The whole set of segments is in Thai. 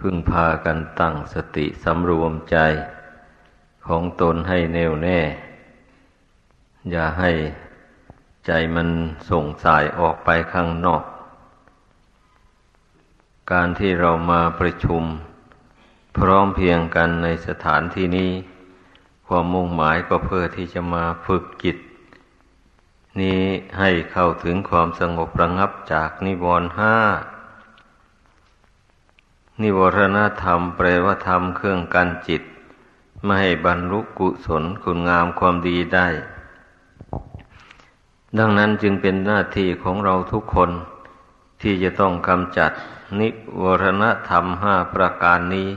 พึ่งพากันตั้งสติสำรวมใจของตนให้แน่วแน่ อย่าให้ใจมันส่งสายออกไปข้างนอก การที่เรามาประชุม พร้อมเพียงกันในสถานที่นี้ ความมุ่งหมายก็เพื่อที่จะมาฝึกจิต นี้ให้เข้าถึงความสงบระงับจากนิวรณ์ห้า นิวรณธรรมแปลว่าธรรมเครื่องกันจิต ไม่ให้บรรลุกุศลคุณงามความดีได้ ดังนั้นจึงเป็นหน้าที่ของเราทุกคน ที่จะต้องกำจัดนิวรณธรรมห้าประการนี้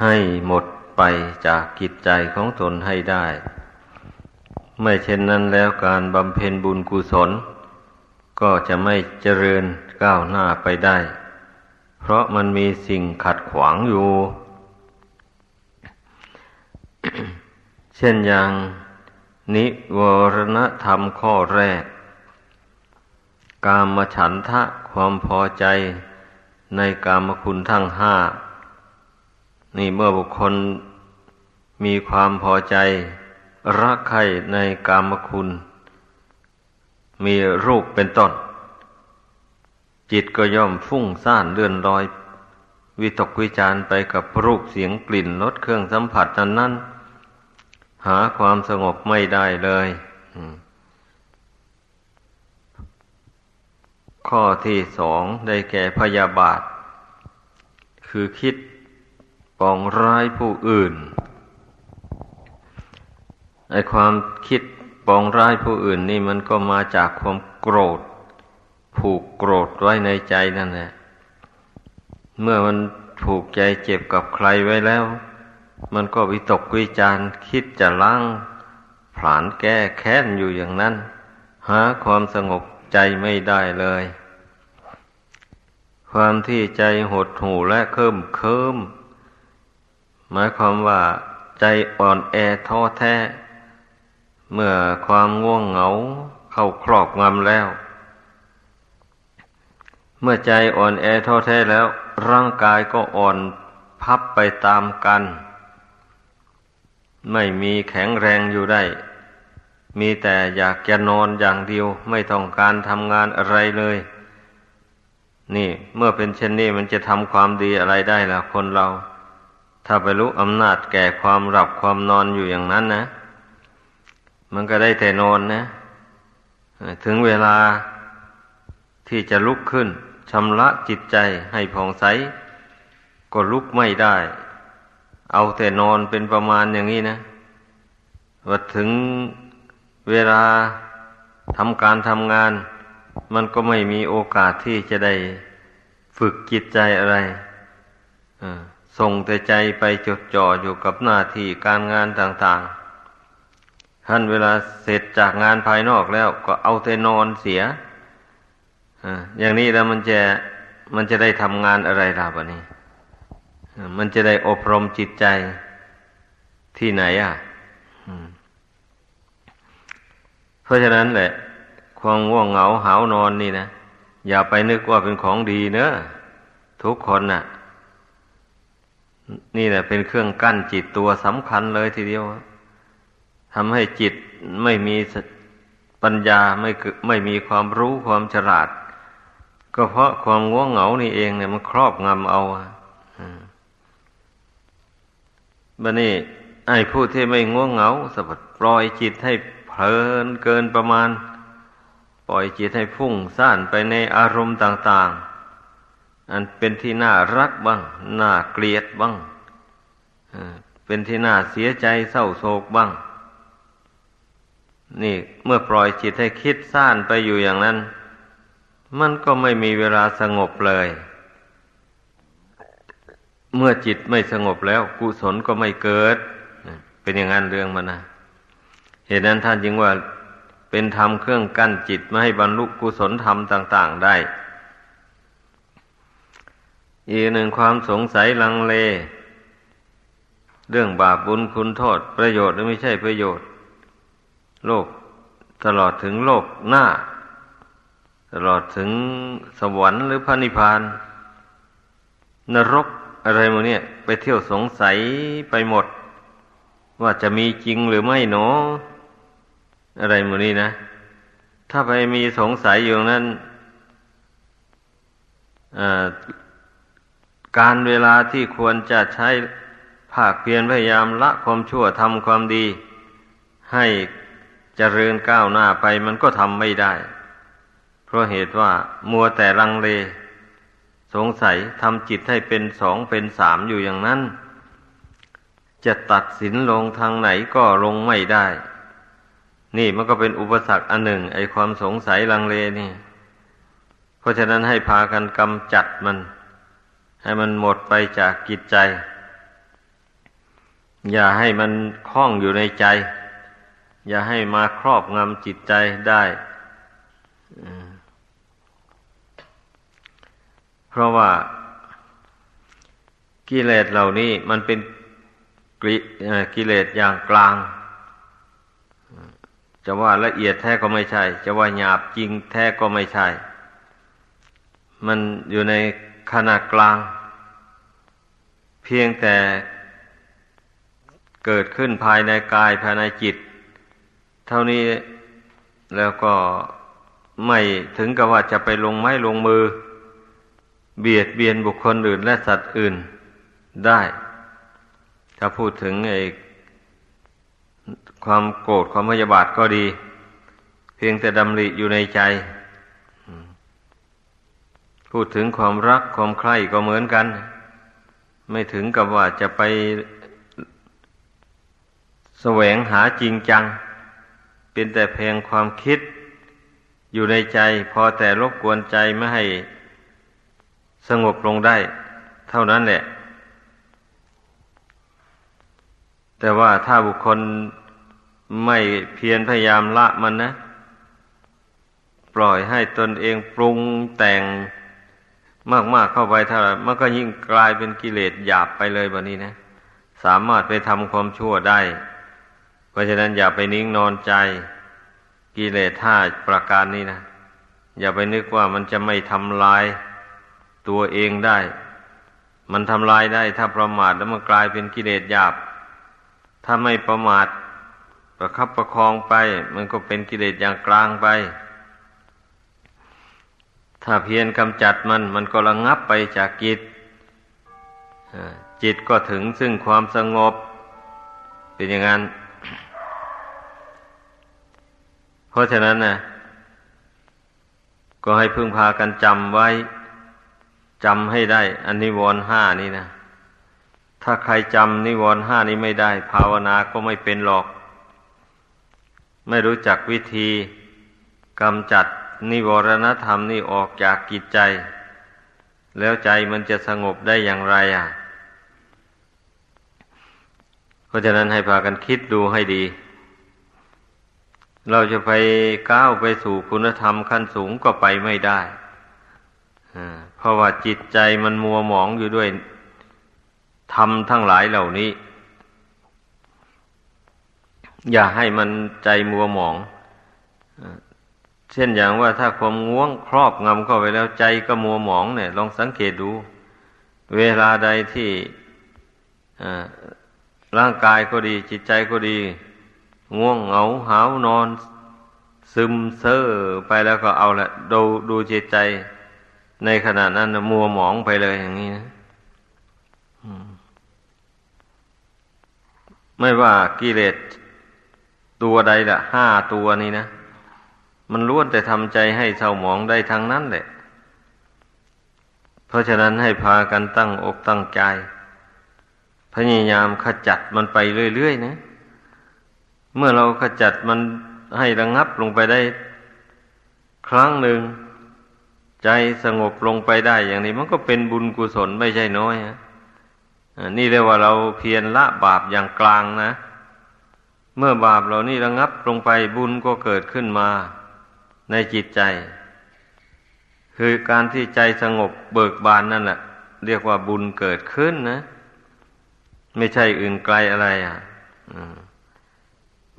ให้หมดไปจากกิจใจของตนให้ได้ ไม่เช่นนั้นแล้วการบำเพ็ญบุญกุศล ก็จะไม่เจริญก้าวหน้าไปได้ เพราะมันมีสิ่งขัดขวางอยู่ เช่นอย่างนิวรณธรรมข้อแรก กามฉันทะความพอใจในกามคุณทั้งห้า นี่เมื่อบุคคลมีความพอใจ รักใครในกามคุณ มีรูปเป็นต้น จิตก็ย่อมฟุ้งซ่านเลื่อนลอย วิตกวิจารไปกับรูปเสียงกลิ่นรสเครื่องสัมผัสนั้นนั้นหาความสงบไม่ได้เลยข้อที่สองได้แก่พยาบาท คือคิดปองร้ายผู้อื่นไอความคิดปองร้ายผู้อื่นนี่มันก็มาจากความโกรธ ผูกโกรธไว้ในใจนั่นแหละ เมื่อมันผูกใจเจ็บกับใครไว้แล้ว มันก็วิตกวิจารคิดจะล้างผลานแก้แค้นอยู่อย่างนั้น หาความสงบใจไม่ได้เลย ความที่ใจหดหู่และเคิมเคิมหมายความว่าใจอ่อนแอท้อแท้ เมื่อความง่วงเหงาเข้าครอบงำแล้ว เมื่อใจอ่อนแอท้อแท้แล้ว ร่างกายก็อ่อนพับไปตามกัน ไม่มีแข็งแรงอยู่ได้ มีแต่อยากจะนอนอย่างเดียว ไม่ต้องการทำงานอะไรเลย นี่เมื่อเป็นเช่นนี้มันจะทำความดีอะไรได้ล่ะคนเรา ถ้าไปรู้อำนาจแก่ความหลับความนอนอยู่อย่างนั้นนะ มันก็ได้แต่นอนนะ ถึงเวลาที่จะลุกขึ้น ชำระจิตใจให้ผ่องใส ก็ลุกไม่ได้ เอาแต่นอนเป็นประมาณอย่างนี้นะว่าถึงเวลาทำการทำงาน มันก็ไม่มีโอกาสที่จะได้ฝึกจิตใจอะไรส่งแต่ใจไปจดจ่ออยู่กับหน้าที่การงานต่างๆท่านเวลาเสร็จจากงานภายนอกแล้วก็เอาแต่นอนเสีย อย่างนี้แล้วมันจะมันจะได้ทำงานอะไรล่ะบะนี้ มันจะได้อบรมจิตใจที่ไหนอะเพราะฉะนั้นแหละ ความง่วงเหงาหานอนนี่นะอย่าไปนึกว่าเป็นของดีเนอะทุกคนน่ะ นี่แหละเป็นเครื่องกั้นจิตตัวสำคัญเลยทีเดียวทำให้จิตไม่มีปัญญาไม่ไม่มีความรู้ความฉลาด ก็เพราะความง่วงเหงานี่เองเนี่ยมันครอบงำเอาบันนี้ไอ้ผู้ที่ไม่ง่วงเหงาสบัดปล่อยจิตให้เพลินเกินประมาณ ปล่อยจิตให้พุ่งซ่านไปในอารมณ์ต่าง ๆ อันเป็นที่น่ารักบ้าง น่าเกลียดบ้างเป็นที่น่าเสียใจเศร้าโศกบ้าง นี่เมื่อปล่อยจิตให้คิดซ่านไปอยู่อย่างนั้น มันก็ไม่มีเวลาสงบเลย เมื่อจิตไม่สงบแล้ว กุศลก็ไม่เกิด เป็นอย่างนั้นเรื่องมันนะเหตุนั้นท่านจึงว่าเป็นธรรมเครื่องกั้นจิตไม่ให้บรรลุกุศลธรรมต่าง ๆ ได้ อีกหนึ่งความสงสัยลังเล เรื่องบาปบุญคุณโทษ ประโยชน์หรือไม่ใช่ประโยชน์ โลกตลอดถึงโลกหน้า ตลอดถึงสวรรค์หรือพระนิพพาน นรกอะไรโมเนี่ย ไปเที่ยวสงสัยไปหมด ว่าจะมีจริงหรือไม่หนอ อะไรโมนี้นะ ถ้าไปมีสงสัยอยู่นั้นการเวลาที่ควรจะใช้ภาคเพียรพยายามละความชั่วทำความดี ให้เจริญก้าวหน้าไปมันก็ทำไม่ได้ ราะเหตุว่ามัวแต่ลังเล สงสัยทำจิตให้เป็นสองเป็นสามอยู่อย่างนั้น จะตัดสินลงทางไหนก็ลงไม่ได้ นี่มันก็เป็นอุปสรรคอันหนึ่ง ไอความสงสัยลังเลนี่ เพราะฉะนั้นให้พากันกำจัดมัน ให้มันหมดไปจากกิจใจ อย่าให้มันคล้องอยู่ในใจ อย่าให้มาครอบงำจิตใจได้ เพราะว่ากิเลสเหล่านี้มันเป็นกิเลสอย่างกลาง จะว่าละเอียดแท้ก็ไม่ใช่ จะว่าหยาบจริงแท้ก็ไม่ใช่ มันอยู่ในขนาดกลาง เพียงแต่เกิดขึ้นภายในกายภายในจิต เท่านี้แล้วก็ไม่ถึงกับว่าจะไปลงไม้ลงมือ เบียดเบียนบุคคลอื่นและสัตว์อื่นได้ ถ้าพูดถึงไอ้ความโกรธความพยาบาทก็ดี เพียงแต่ดำริอยู่ในใจ พูดถึงความรักความใคร่ก็เหมือนกัน ไม่ถึงกับว่าจะไปแสวงหาจริงจัง เป็นแต่เพียงความคิดอยู่ในใจ พอแต่รบกวนใจไม่ให้ สงบลงได้ เท่านั้นแหละ แต่ว่าถ้าบุคคลไม่เพียรพยายามละมันนะ ปล่อยให้ตนเองปรุงแต่งมากๆเข้าไปเท่าไหร่มันก็ยิ่งกลายเป็นกิเลสหยาบไปเลยแบบนี้นะ สามารถไปทำความชั่วได้ เพราะฉะนั้นอย่าไปนิ่งนอนใจกิเลสท่าประการนี้นะ อย่าไปนึกว่ามันจะไม่ทำลาย ตัวเองได้ มันทำลายได้ถ้าประมาทแล้วมันกลายเป็นกิเลสหยาบ ถ้าไม่ประมาทประคับประคองไป มันก็เป็นกิเลสอย่างกลางไป ถ้าเพียรกำจัดมัน มันก็ระงงับไปจากกิจจิตก็ถึงซึ่งความสงบ เป็นอย่างนั้น เพราะฉะนั้นนะก็ให้พึ่งพากันจำไว้ จำให้ได้อันนิวรณ์ห้านี่นะถ้าใครจำนิวรณ์ห้านี้ไม่ได้ ภาวนาก็ไม่เป็นหรอก ไม่รู้จักวิธีกำจัดนิวรณธรรมนี่ออกจากกิจใจ แล้วใจมันจะสงบได้อย่างไรอะ เพราะฉะนั้นให้พากันคิดดูให้ดี เราจะไปก้าวไปสู่คุณธรรมขั้นสูงก็ไปไม่ได้ เพราะว่าจิตใจมันมัวหมองอยู่ด้วยธรรมทั้งหลายเหล่านี้ อย่าให้มันใจมัวหมอง เช่นอย่างว่าถ้าความง่วงครอบงำเข้าไปแล้วใจก็มัวหมองเนี่ย ลองสังเกตดู เวลาใดที่ร่างกายก็ดี จิตใจก็ดี ง่วงเหงาหาวนอน ซึมเซ่อไปแล้วก็เอาละดูดูจิตใจ ในขณะนั้นมัวหมองไปเลยอย่างนี้นะไม่ว่ากิเลสตัวใดละห้าตัวนี้นะ มันล้วนแต่ทำใจให้เศร้าหมองได้ทั้งนั้นแหละ เพราะฉะนั้นให้พากันตั้งอกตั้งใจ พยายามขจัดมันไปเรื่อยๆนะ เมื่อเราขจัดมันให้ระงงับลงไปได้ ครั้งหนึ่ง ใจสงบลงไปได้อย่างนี้ มันก็เป็นบุญกุศลไม่ใช่น้อยฮะนี่เรียกว่าเราเพียรละบาปอย่างกลางนะ เมื่อบาปเหล่านี้ระงับลงไปบุญก็เกิดขึ้นมาในจิตใจ คือการที่ใจสงบเบิกบานนั่นแหละเรียกว่าบุญเกิดขึ้นนะ ไม่ใช่อื่นไกลอะไรอะ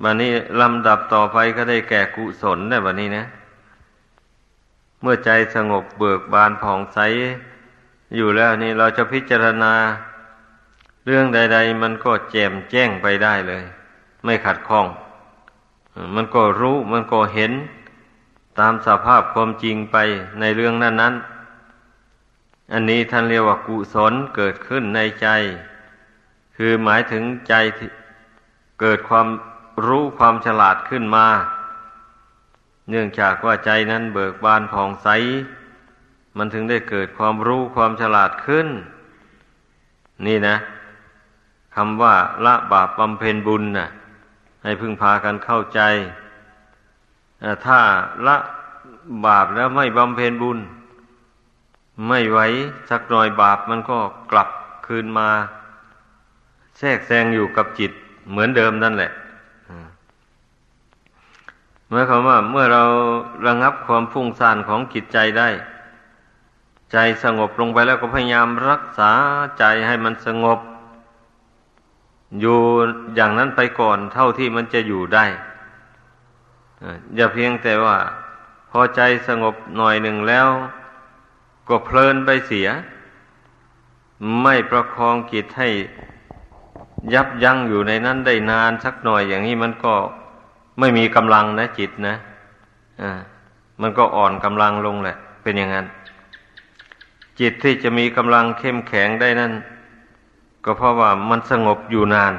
บันนี้ลำดับต่อไปก็ได้แก่กุศลได้บันนี้นะ เมื่อใจสงบเบิกบานผ่องใส อยู่แล้วนี่เราจะพิจารณา เรื่องใด ๆ มันก็แจ่มแจ้งไปได้เลย ไม่ขัดข้อง มันก็รู้มันก็เห็น ตามสภาพความจริงไปในเรื่องนั้น ๆ อันนี้ท่านเรียกว่ากุศลเกิดขึ้นในใจ คือหมายถึงใจเกิดความรู้ความฉลาดขึ้นมา เนื่องจากว่าใจนั้นเบิกบานผ่องใส มันถึงได้เกิดความรู้ความฉลาดขึ้น นี่นะคำว่าละบาปบำเพ็ญบุญนะ่ะ ให้พึงพากันเข้าใจ ถ้าละบาปแล้วไม่บำเพ็ญบุญ ไม่ไหวสักหน่อยบาปมันก็กลับคืนมา แทรกแซงอยู่กับจิตเหมือนเดิมนั่นแหละ มายความว่าเมื่อเราระงับความฟุ้งซ่านของจิตใจได้ ใจสงบลงไปแล้วก็พยายามรักษาใจให้มันสงบ อยู่อย่างนั้นไปก่อนเท่าที่มันจะอยู่ได้อย่าเพียงแต่ว่า พอใจสงบหน่อยหนึ่งแล้ว ก็เพลินไปเสีย ไม่ประคองจิตให้ยับยั้งอยู่ในนั้นได้นานสักหน่อยอย่างนี้มันก็ ไม่มีกำลังนะจิตนะอ่ามันก็อ่อนกำลังลงแหละ เป็นอย่างนั้น จิตที่จะมีกำลังเข้มแข็งได้นั่น ก็เพราะว่ามันสงบอยู่นาน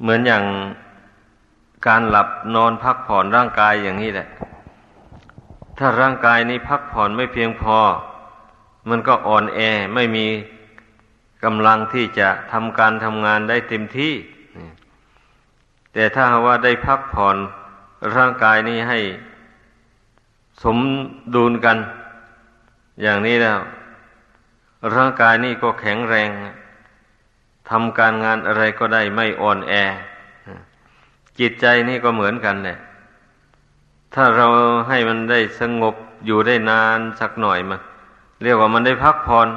เหมือนอย่างการหลับนอนพักผ่อนร่างกายอย่างนี้แหละ ถ้าร่างกายนี้พักผ่อนไม่เพียงพอ มันก็อ่อนแอไม่มีกำลังที่จะทำการทำงานได้เต็มที่ แต่ถ้าว่าได้พักผ่อนร่างกายนี้ให้ สมดุลกัน อย่างนี้แล้ว ร่างกายนี้ก็แข็งแรงทำการงานอะไรก็ได้ไม่อ่อนแอ จิตใจนี่ก็เหมือนกันเนี่ยถ้าเราให้มันได้สงบอยู่ได้นานสักหน่อยมาเรียกว่ามันได้พักผ่อน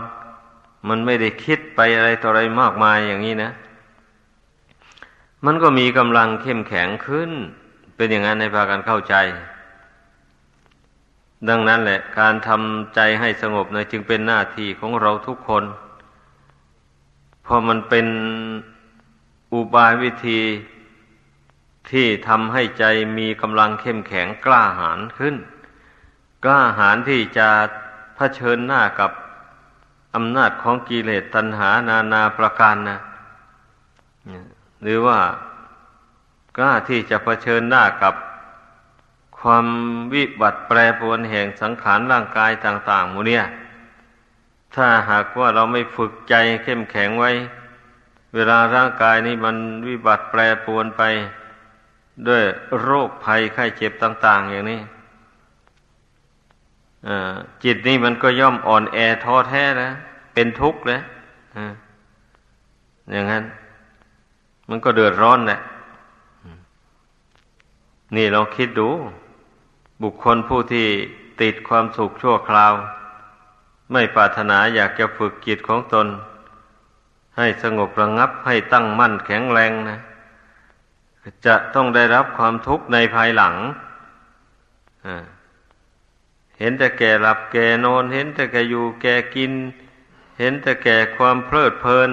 มันไม่ได้คิดไปอะไรต่ออะไรมากมายอย่างนี้นะ มันก็มีกำลังเข้มแข็งขึ้น เป็นอย่างนั้นในพากันเข้าใจ ดังนั้นแหละ การทำใจให้สงบนะจึงเป็นหน้าที่ของเราทุกคนเพราะมันเป็นอุบายวิธีที่ทำให้ใจมีกำลังเข้มแข็งกล้าหาญขึ้น กล้าหาญที่จะะเผชิญหน้ากับอำนาจของกิเลสตัณหานานาประการนะ หรือว่ากล้าที่จะะเผชิญหน้ากับความวิบัติแปรปรวนแห่งสังขารร่างกายต่างๆมูเนี่ย ถ้าหากว่าเราไม่ฝึกใจเข้มแข็งไว้ เวลาร่างกายนี้มันวิบัติแปรปรวนไป ด้วยโรคภัยไข้เจ็บต่าง ๆ อย่างนี้จิตนี่มันก็ย่อมอ่อนแอท้อแท้นะเป็นทุกข์เลยอย่างนั้น มันก็เดือดร้อนแหละนี่เราคิดดู บุคคลผู้ที่ติดความสุขชั่วคราว ไม่ปรารถนาอยากจะฝึกจิตของตน ให้สงบระงับให้ตั้งมั่นแข็งแรงนะ จะต้องได้รับความทุกข์ในภายหลังเห็นแต่แก่หลับแก่นอน เห็นแต่แก่อยู่แก่กิน เห็นแต่แก่ความเพลิดเพลิน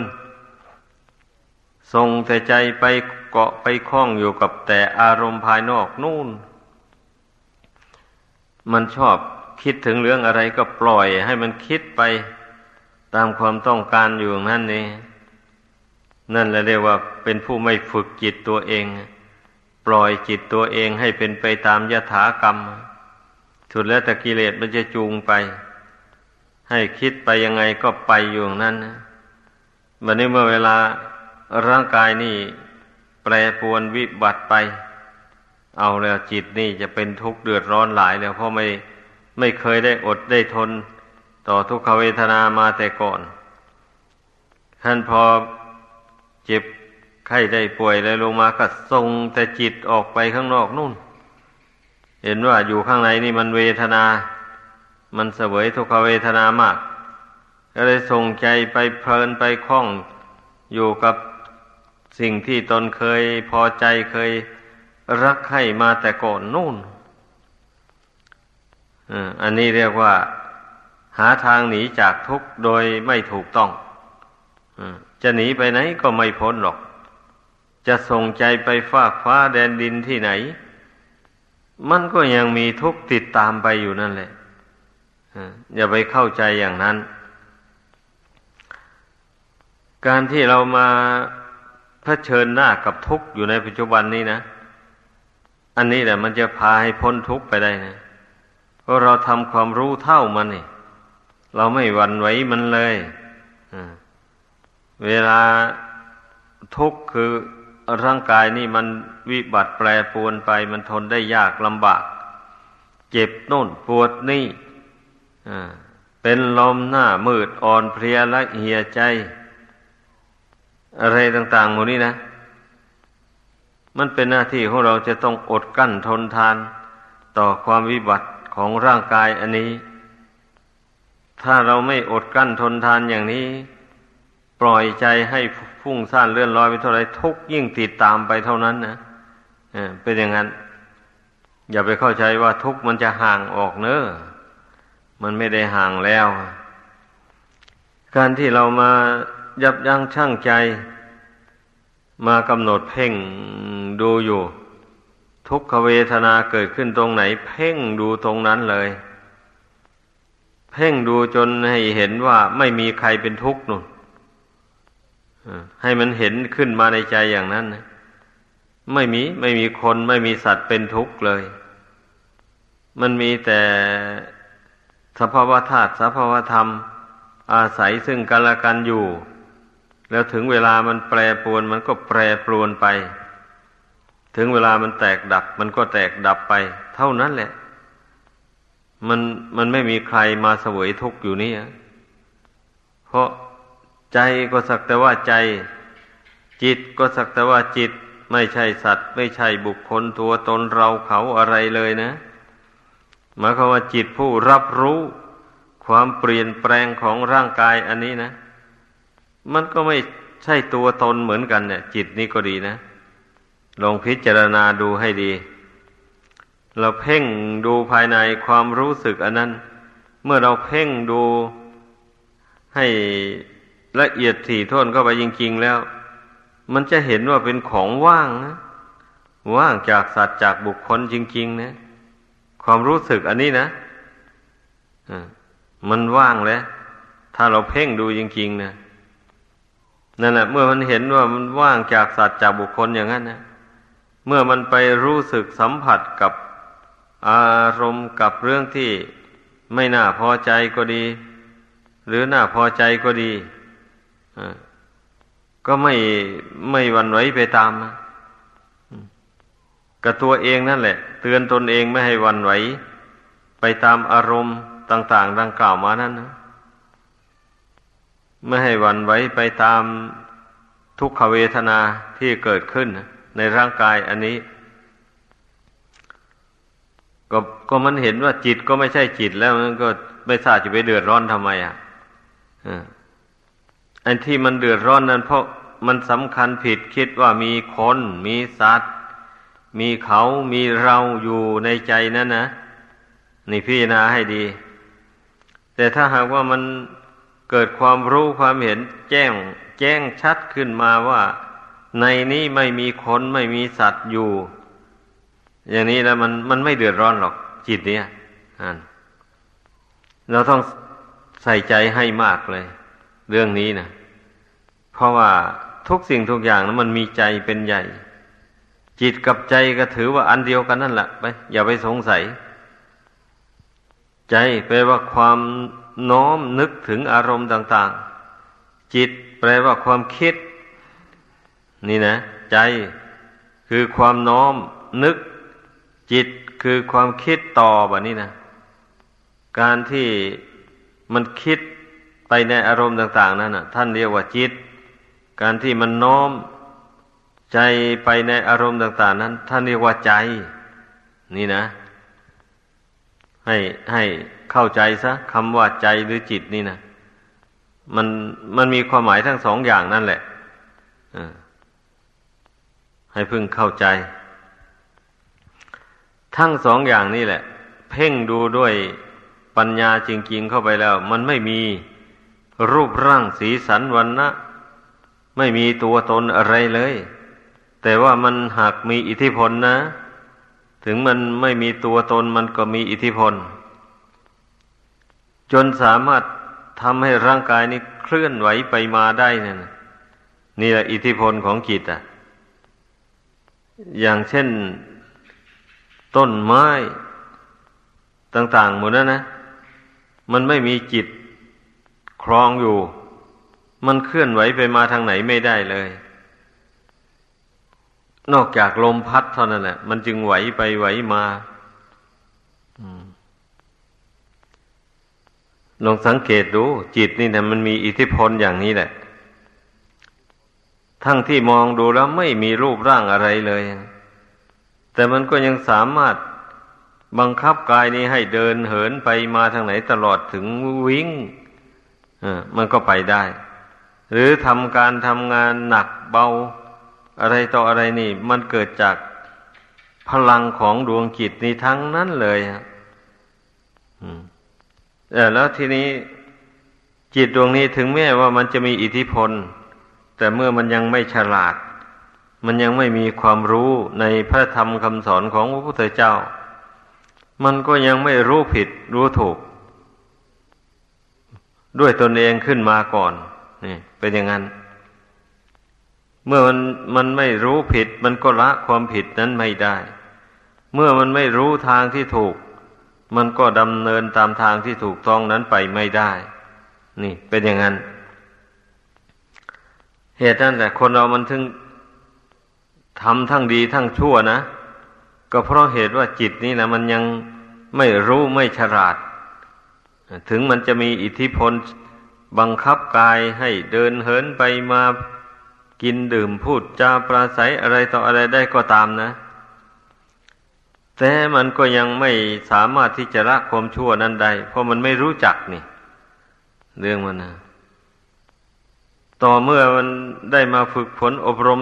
ส่งแต่ใจไปเกาะไปคล้องอยู่กับแต่อารมณ์ภายนอกนู่น มันชอบคิดถึงเรื่องอะไรก็ปล่อยให้มันคิดไปตามความต้องการอยู่นั่นนี่นั่นแหละเรียกว่าเป็นผู้ไม่ฝึกจิตตัวเอง ปล่อยจิตตัวเองให้เป็นไปตามยถากรรม สุดแล้วแต่กิเลสมันจะจูงไป ให้คิดไปยังไงก็ไปอยู่นั้นนะวันนี้เมื่อเวลา ร่างกายนี่แปรปวนวิบัติไป เอาแล้วจิตนี่จะเป็นทุกข์เดือดร้อนหลายแล้วเพราะไม่ไม่เคยได้อดได้ทน ต่อทุกขเวทนามาแต่ก่อนท่านพอเจ็บไข้ได้ป่วยอะไรลงมาก็ส่งแต่จิตออกไปข้างนอกนู่น เห็นว่าอยู่ข้างในนี่มันเวทนา มันเสวยทุกขเวทนามาก ก็เลยส่งใจไปเพลินไปคล้องอยู่กับ สิ่งที่ตนเคยพอใจเคยรักใครมาแต่ก่อนนู่นอันนี้เรียกว่า หาทางหนีจากทุกข์โดยไม่ถูกต้องจะหนีไปไหนก็ไม่พ้นหรอก จะส่งใจไปฟากฟ้าแดนดินที่ไหน มันก็ยังมีทุกข์ติดตามไปอยู่นั่นแหละอย่าไปเข้าใจอย่างนั้น การที่เรามา เผชิญหน้ากับทุกข์อยู่ในปัจจุบันนี้นะ อันนี้แหละมันจะพาให้พ้นทุกข์ไปได้นะเพราะเราทำความรู้เท่ามันนี่เราไม่หวั่นไหวมันเลยเวลาทุกข์คือร่างกายนี่มันวิบัติแปรปวนไป มันทนได้ยากลำบาก เจ็บโน่นปวดนี่เป็นลมหน้ามืดอ่อนเพลียและเหียใจ อะไรต่างๆหมดนี้นะ มันเป็นหน้าที่ของเราจะต้องอดกั้นทนทาน ต่อความวิบัติของร่างกายอันนี้ ถ้าเราไม่อดกั้นทนทานอย่างนี้ ปล่อยใจให้ฟุ้งซ่านเลื่อนลอยไปเท่าไรทุกยิ่งติดตามไปเท่านั้นนะเป็นอย่างนั้น อย่าไปเข้าใจว่าทุกมันจะห่างออกเนอะมันไม่ได้ห่างแล้ว การที่เรามา ยับยั้งชั่งใจ มากำหนดเพ่งดูอยู่ ทุกขเวทนาเกิดขึ้นตรงไหน เพ่งดูตรงนั้นเลย เพ่งดูจนให้เห็นว่าไม่มีใครเป็นทุกข์นุ่นให้มันเห็นขึ้นมาในใจอย่างนั้นนะไม่มีไม่มีคนไม่มีสัตว์เป็นทุกข์เลย มันมีแต่สภาวธาตุสภาวธรรม อาศัยซึ่งกันและกันอยู่ แล้วถึงเวลามันแปรปรวนมันก็แปรปรวนไป ถึงเวลามันแตกดับ มันก็แตกดับไป เท่านั้นแหละ มันมันไม่มีใครมาเสวยทุกข์อยู่นี่เพราะใจก็สักแต่ว่าใจ จิตก็สักแต่ว่าจิต ไม่ใช่สัตว์ ไม่ใช่บุคคลตัวตนเราเขาอะไรเลยนะหมายความว่าจิตผู้รับรู้ ความเปลี่ยนแปลงของร่างกายอันนี้นะ มันก็ไม่ใช่ตัวตนเหมือนกันเนี่ย จิตนี้ก็ดีนะ ลองพิจารณาดูให้ดี เราเพ่งดูภายในความรู้สึกอันนั้น เมื่อเราเพ่งดูให้ละเอียดถี่ถ้วนเข้าไปจริงๆแล้ว มันจะเห็นว่าเป็นของว่างนะว่างจากสัตว์จากบุคคลจริงๆนะความรู้สึกอันนี้นะมันว่างแล้ว ถ้าเราเพ่งดูจริงๆนะ นั่นแหละเมื่อมันเห็นว่ามันว่างจากสัตว์จากบุคคลอย่างนั้นนะเมื่อมันไปรู้สึกสัมผัสกับอารมณ์กับเรื่องที่ไม่น่าพอใจก็ดี หรือน่าพอใจก็ดีก็ไม่ไม่วันไหวไปตามนะกับตัวเองนั่นแหละ เตือนตนเองไม่ให้วันไหว ไปตามอารมณ์ต่าง ๆ ดังกล่าวมานั้นนะ ไม่ให้วันไหวไปตามทุกขเวทนาที่เกิดขึ้นในร่างกายอันนี้ ก็ก็มันเห็นว่าจิตก็ไม่ใช่จิตแล้วมันก็ไม่ทราบจะไปเดือดร้อนทำไมอะอันที่มันเดือดร้อนนั้นเพราะมันสำคัญผิดคิดว่ามีคน มีสัตว์ มีเขามีเราอยู่ในใจนั่นนะนี่พี่นาให้ดี แต่ถ้าหากว่ามัน เกิดความรู้ความเห็นแจ้ง แจ้งชัดขึ้นมาว่า ในนี้ไม่มีคนไม่มีสัตว์อยู่ อย่างนี้แล้วมันมันไม่เดือดร้อนหรอกจิตเนี่ยเราต้องใส่ใจให้มากเลย เรื่องนี้นะเพราะว่าทุกสิ่งทุกอย่างนะมันมีใจเป็นใหญ่ จิตกับใจก็ถือว่าอันเดียวกันนั่นแหละไปอย่าไปสงสัย ใจแปลว่าความ น้อมนึกถึงอารมณ์ต่าง ๆ จิตแปลว่าความคิด นี่นะ ใจคือความน้อมนึก จิตคือความคิดต่อแบบนี้นะการที่มันคิดไปในอารมณ์ต่าง ๆ นั้นนะท่านเรียกว่าจิต การที่มันน้อมใจไปในอารมณ์ต่าง ๆ นั้น ท่านเรียกว่าใจ นี่นะ ให้ให้เข้าใจซะคำว่าใจหรือจิตนี่นะมันมันมีความหมายทั้งสองอย่างนั่นแหละให้พึ่งเข้าใจ ทั้งสองอย่างนี่แหละ เพ่งดูด้วยปัญญาจริงๆเข้าไปแล้ว มันไม่มีรูปร่างสีสันวันนะไม่มีตัวตนอะไรเลย แต่ว่ามันหากมีอิทธิพลนะ ถึงมันไม่มีตัวตนมันก็มีอิทธิพล จนสามารถทำให้ร่างกายนี้เคลื่อนไหวไปมาได้นี่นนี่แหละอิทธิพลของจิตอะ อย่างเช่นต้นไม้ต่างๆหมดนั้นนะ มันไม่มีจิตครองอยู่ มันเคลื่อนไหวไปมาทางไหนไม่ได้เลย นอกจากลมพัดเท่านั้นแหละมันจึงไหวไปไหวมาลองสังเกตดู จิตนี่นะมันมีอิทธิพลอย่างนี้แหละ ทั้งที่มองดูแล้วไม่มีรูปร่างอะไรเลย แต่มันก็ยังสามารถบังคับกายนี้ให้เดินเหินไปมาทางไหนตลอดถึงวิ่งมันก็ไปได้ หรือทำการทำงานหนักเบา อะไรต่ออะไรนี่ มันเกิดจากพลังของดวงจิตนี้ทั้งนั้นเลยแล้วทีนี้จิตดวงนี้ถึงแม้ว่ามันจะมีอิทธิพล แต่เมื่อมันยังไม่ฉลาด มันยังไม่มีความรู้ในพระธรรมคำสอนของพระพุทธเจ้า มันก็ยังไม่รู้ผิดรู้ถูก ด้วยตนเองขึ้นมาก่อนนี่เป็นอย่างนั้น เมื่อมันมันไม่รู้ผิด มันก็ละความผิดนั้นไม่ได้ เมื่อมันไม่รู้ทางที่ถูก มันก็ดำเนินตามทางที่ถูกต้องนั้นไปไม่ได้ นี่เป็นอย่างนั้น เหตุนั้นแหละคนเรามันถึงทำทั้งดีทั้งชั่วนะ ก็เพราะเหตุว่าจิตนี่นะมันยังไม่รู้ไม่ฉลาด ถึงมันจะมีอิทธิพลบังคับกายให้เดินเหินไปมา กินดื่มพูดจาปราศัยอะไรต่ออะไรได้ก็ตามนะ แต่มันก็ยังไม่สามารถที่จะละความชั่วนั้นได้เพราะมันไม่รู้จักนี่ เรื่องมันนะต่อเมื่อมันได้มาฝึกฝนอบรม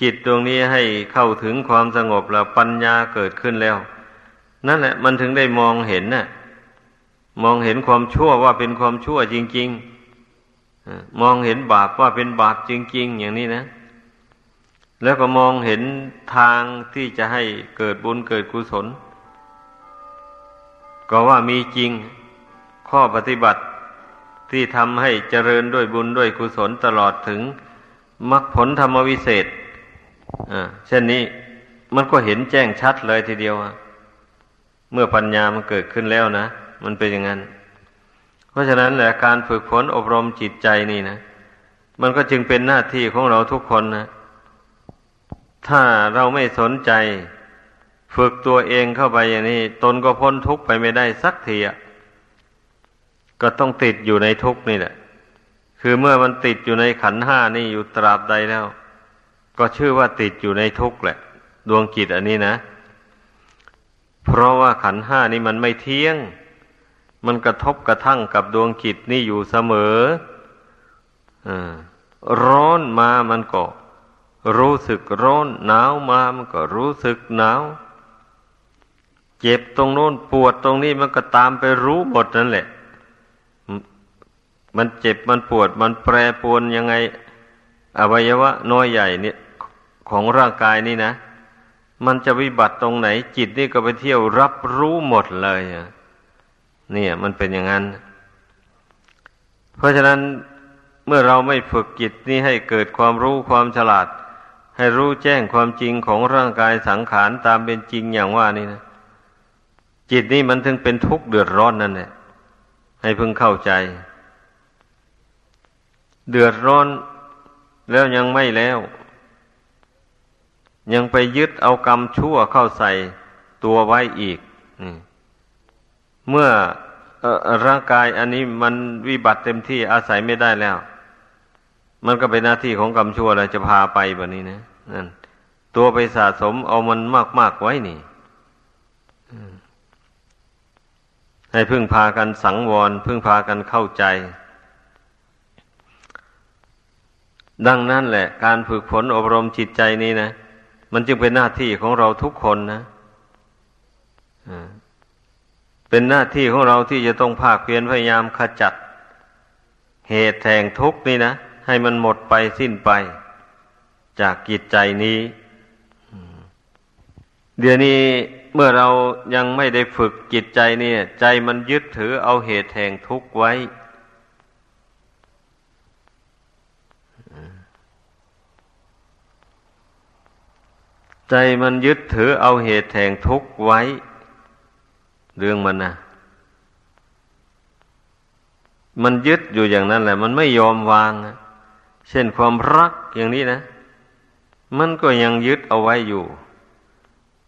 จิตตรงนี้ให้เข้าถึงความสงบแล้วปัญญาเกิดขึ้นแล้ว นั่นแหละ มันถึงได้มองเห็นนะ่ะมองเห็นความชั่วว่าเป็นความชั่วจริง ๆ มองเห็นบาปว่าเป็นบาปจริง ๆ อย่างนี้นะ แล้วก็มองเห็นทางที่จะให้เกิดบุญเกิดกุศล ก็ว่ามีจริงข้อปฏิบัติที่ทำให้เจริญด้วยบุญด้วยกุศลตลอดถึงมรรคผลธรรมวิเศษเช่นนี้มันก็เห็นแจ้งชัดเลยทีเดียวเมื่อปัญญามันเกิดขึ้นแล้วนะ มันเป็นอย่างนั้น ราะฉะนั้นแหละการฝึกฝนอบรมจิตใจนี่นะ มันก็จึงเป็นหน้าที่ของเราทุกคนนะ ถ้าเราไม่สนใจ ฝึกตัวเองเข้าไปอย่างนี้ ตนก็พ้นทุกข์ไปไม่ได้สักทีอะก็ต้องติดอยู่ในทุกข์นี่แหละ คือเมื่อมันติดอยู่ในขันห้านี่อยู่ตราบใดแล้ว ก็ชื่อว่าติดอยู่ในทุกข์แหละ ดวงจิตอันนี้นะ เพราะว่าขันห้านี่มันไม่เที่ยง มันกระทบกระทั่งกับดวงจิตนี่อยู่เสมออร้อนมามันก็ รู้สึกร้อน หนาวมามันก็รู้สึกหนาว เจ็บตรงโน้นปวดตรงนี้มันก็ตามไปรู้หมดนั่นแหละ มันเจ็บมันปวด มันแปรปวนยังไง อวัยวะน้อยใหญ่เนี่ยของร่างกายนี่นะ มันจะวิบัติตรงไหน จิตนี่ก็ไปเที่ยวรับรู้หมดเลยอะ เนี่ย มันเป็นอย่างนั้น เพราะฉะนั้นเมื่อเราไม่ฝึกจิตนี้ให้เกิดความรู้ความฉลาด ให้รู้แจ้งความจริงของร่างกายสังขารตามเป็นจริงอย่างว่านี่นะจิตนี้มันถึงเป็นทุกข์เดือดร้อนนั่นแหละให้พึงเข้าใจ เดือดร้อนแล้วยังไม่แล้ว ยังไปยึดเอากรรมชั่วเข้าใส่ตัวไว้อีก เมื่อร่างกายอันนี้มันวิบัติเต็มที่อาศัยไม่ได้แล้ว มันก็เป็นหน้าที่ของกรรมชั่วอะไรจะพาไปแบบนี้นะนั่นตัวไปสะสมเอามันมาก ๆ ไว้นี่ให้พึ่งพากันสังวร พึ่งพากันเข้าใจ ดังนั้นแหละ การฝึกฝนอบรมจิตใจนี้นะ มันจึงเป็นหน้าที่ของเราทุกคนนะ เป็นหน้าที่ของเราที่จะต้องภาคเพียรพยายามขจัด เหตุแห่งทุกข์นี่นะ ให้มันหมดไปสิ้นไป จากกิจใจนี้เดี๋ยวนี้เมื่อเรายังไม่ได้ฝึกจิตใจเนี่ย ใจมันยึดถือเอาเหตุแห่งทุกข์ไว้ ใจมันยึดถือเอาเหตุแห่งทุกข์ไว้ เรื่องมันนะมันยึดอยู่อย่างนั้นแหละ มันไม่ยอมวางเช่นความรักอย่างนี้นะ มันก็ยังยึดเอาไว้อยู่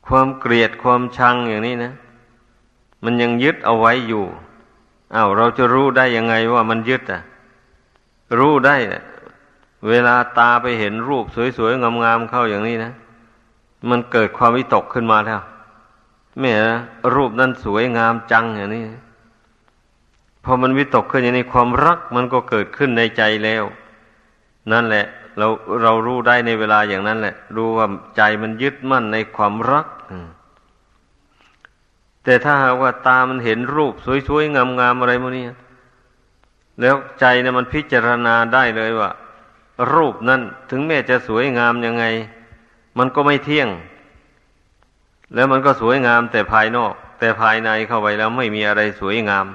ความเกลียดความชังอย่างนี้นะ มันยังยึดเอาไว้อยู่อา้าวเราจะรู้ได้ยังไงว่ามันยึดอะ รู้ได้เวลาตาไปเห็นรูปสวยๆงามๆเข้าอย่างนี้นะ มันเกิดความวิตกขึ้นมาแล้ว แม่รูปนั้นสวยงามจังอย่างนี้พอมันวิตกขึ้นอย่างนี้ความรักมันก็เกิดขึ้นในใจแล้ว นั่นแหละ เราเรารู้ได้ในเวลาอย่างนั้นแหละ รู้ว่าใจมันยึดมั่นในความรักแต่ถ้าหากว่าตามันเห็นรูป สวยๆงามๆอะไรพวกนี้แล้วใจเนี่ยมันพิจารณาได้เลยว่า รูปนั้นถึงแม้จะสวยงามยังไง มันก็ไม่เที่ยง แล้วมันก็สวยงามแต่ภายนอก แต่ภายในเข้าไปแล้วไม่มีอะไรสวยงาม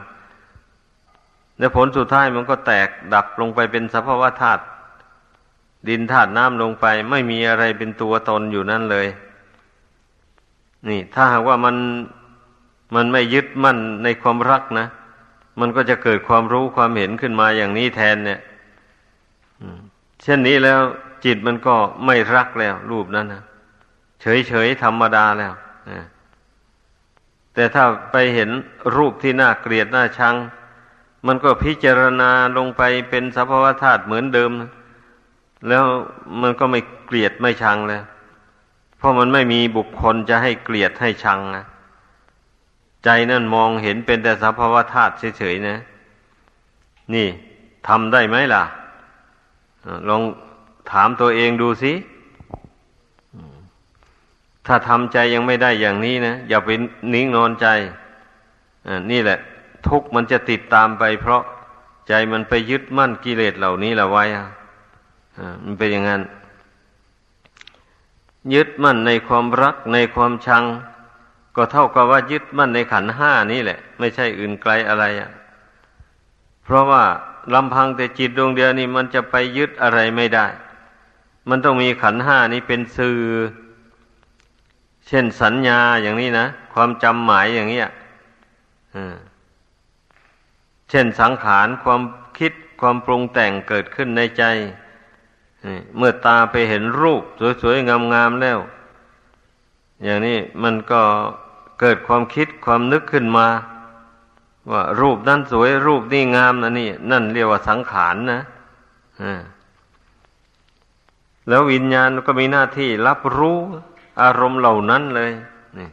และผลสุดท้ายมันก็แตกดับลงไปเป็นสภาวะธาตุดินธาตุน้ำลงไป ไม่มีอะไรเป็นตัวตนอยู่นั่นเลย นี่ ถ้าหากว่ามันมันไม่ยึดมั่นในความรักนะมันก็จะเกิดความรู้ความเห็นขึ้นมาอย่างนี้แทนเนี่ยเช่นนี้แล้วจิตมันก็ไม่รักแล้วรูปนั้นนะ เฉยเฉยธรรมดาแล้วแต่ถ้าไปเห็นรูปที่น่าเกลียดน่าชัง มันก็พิจารณาลงไปเป็นสภาวธาตุเหมือนเดิม แล้วมันก็ไม่เกลียดไม่ชังแล้ว เพราะมันไม่มีบุคคลจะให้เกลียดให้ชังนะใจนั่นมองเห็นเป็นแต่สภาวธาตุเฉยๆนะ นี่ทำได้ไหมล่ะ ลองถามตัวเองดูสิ ถ้าทำใจยังไม่ได้อย่างนี้นะอย่าไปนิ่งนอนใจนี่แหละ ทุกมันจะติดตามไป เพราะใจมันไปยึดมั่นกิเลสเหล่านี้ละไว้มันเป็นอย่างนั้น ยึดมั่นในความรักในความชัง ก็เท่ากับว่ายึดมั่นในขันห้านี้แหละ ไม่ใช่อื่นไกลอะไรอะเพราะว่าลำพังแต่จิตดวงเดียวนี่มันจะไปยึดอะไรไม่ได้ มันต้องมีขันห้านี้เป็นสื่อ เช่นสัญญาอย่างนี้นะ ความจำหมายอย่างนี้เช่นสังขารความคิดความปรุงแต่งเกิดขึ้นในใจเมื่อตาไปเห็นรูป สวยๆ งามๆแล้ว อย่างนี้มันก็เกิดความคิดความนึกขึ้นมา ว่ารูปนั้นสวยรูปนี่งามนะนี่ นั่นเรียกว่าสังขารนนะแล้ววิญญาณก็มีหน้าที่รับรู้ อารมณ์เหล่านั้นเลยนี่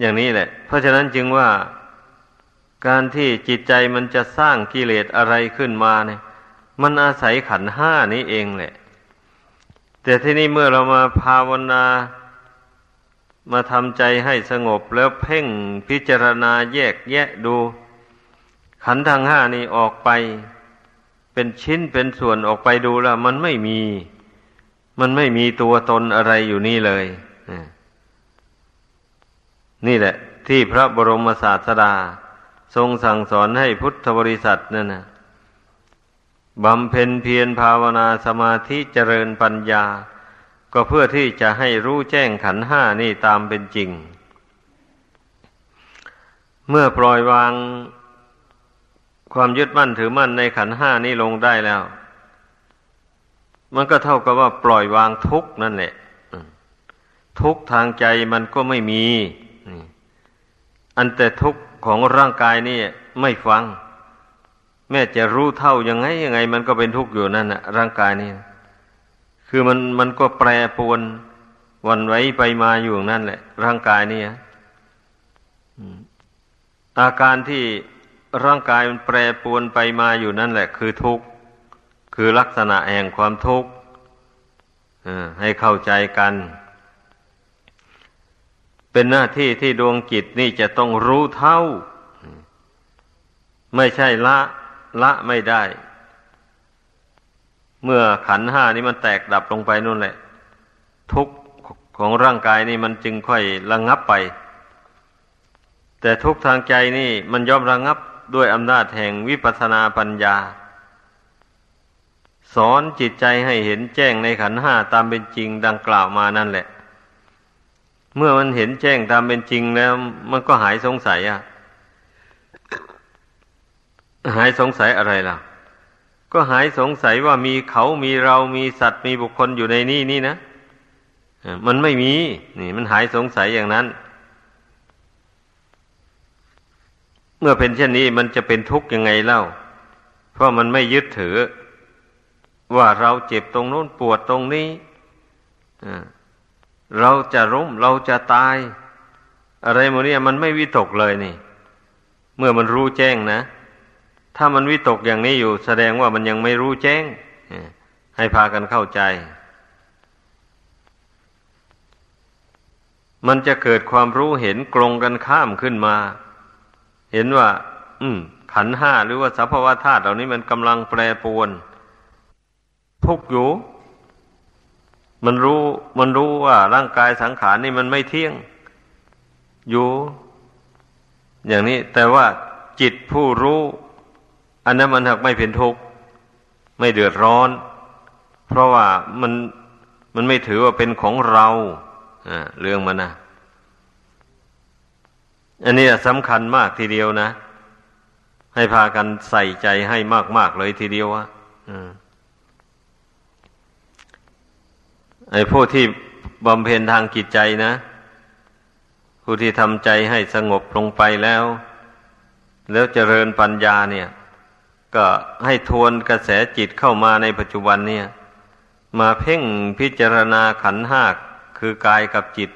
อย่างนี้แหละ เพราะฉะนั้นจึงว่าการที่จิตใจมันจะสร้างกิเลสอะไรขึ้นมาเนี่ย มันอาศัยขันห้านี้เองแหละ แต่ที่นี่เมื่อเรามาภาวนามาทำใจให้สงบแล้วเพ่งพิจารณาแยกแยะดู ขันทางห้านี้ออกไป เป็นชิ้นเป็นส่วนออกไปดูแล้วมันไม่มี มันไม่มีตัวตนอะไรอยู่นี่เลย นี่แหละ ที่พระบรมศาสดา ทรงสั่งสอนให้พุทธบริษัทนั่นนะบำเพ็ญเพียรภาวนาสมาธิเจริญปัญญา ก็เพื่อที่จะให้รู้แจ้งขันห้านี่ตามเป็นจริง เมื่อปล่อยวางความยึดมั่นถือมั่นในขันห้านี้ลงได้แล้ว มันก็เท่ากับว่าปล่อยวางทุกนั่นแหละทุกทางใจมันก็ไม่มีอันแต่ทุกของร่างกายนี่ไม่ฟัง แม้จะรู้เท่ายังไงยังไง มันก็เป็นทุกข์อยู่นั่นนะร่างกายนี่คือมันมันก็แปรปวนวันไว้ไปมาอยู่นั่นแหละ ร่างกายนี่อาการที่ร่างกายมันแปรปวนไปมาอยู่นั่นแหละ คือทุกข์ คือลักษณะแห่งความทุกข์ให้เข้าใจกัน เป็นหน้าที่ที่ดวงจิตนี่จะต้องรู้เท่า ไม่ใช่ละละไม่ได้ เมื่อขันห้านี้มันแตกดับลงไปนู่นแหละ ทุกของร่างกายนี่มันจึงค่อยระงงับไป แต่ทุกทางใจนี่มันย่อมระงงับด้วยอำนาจแห่งวิปัสสนาปัญญา สอนจิตใจให้เห็นแจ้งในขันห้าตามเป็นจริงดังกล่าวมานั่นแหละ เมื่อมันเห็นแจ้งตามเป็นจริงแล้ว มันก็หายสงสัยอะหายสงสัยอะไรล่ะ ก็หายสงสัยว่ามีเขามีเรามีสัตว์มีบุคคลอยู่ในนี่นี่นะมันไม่มีนี่ มันหายสงสัยอย่างนั้น เมื่อเป็นเช่นนี้มันจะเป็นทุกข์ยังไงเล่า เพราะมันไม่ยึดถือ ว่าเราเจ็บตรงโน้นปวดตรงนี้เราจะร่มเราจะตาย อะไรโมเนี่ยมันไม่วิตกเลยนี่ เมื่อมันรู้แจ้งนะ ถ้ามันวิตกอย่างนี้อยู่ แสดงว่ามันยังไม่รู้แจ้งให้พากันเข้าใจ มันจะเกิดความรู้เห็นกลงกันข้ามขึ้นมา เห็นว่า อืม ขันห้าหรือว่าสภาวะธาตุเหล่านี้มันกำลังแปรปรวน ทุกอยู่ มันรู้มันรู้ว่าร่างกายสังขารนี่มันไม่เที่ยง อยู่ อย่างนี้ แต่ว่าจิตผู้รู้ อันนั้นมันหักไม่เป็นทุกข์ไม่เดือดร้อน เพราะว่ามันมันไม่ถือว่าเป็นของเราเรื่องมันนะอันนี้สำคัญมากทีเดียวนะ ให้พากันใส่ใจให้มาก ๆ เลยทีเดียววะ ไอ้ผู้ที่บำเพ็ญทางจิตใจนะ ผู้ที่ทำใจให้สงบลงไปแล้ว แล้วเจริญปัญญาเนี่ย ก็ให้ทวนกระแสจิตเข้ามาในปัจจุบันเนี่ย มาเพ่งพิจารณาขันห้าคือกายกับจิต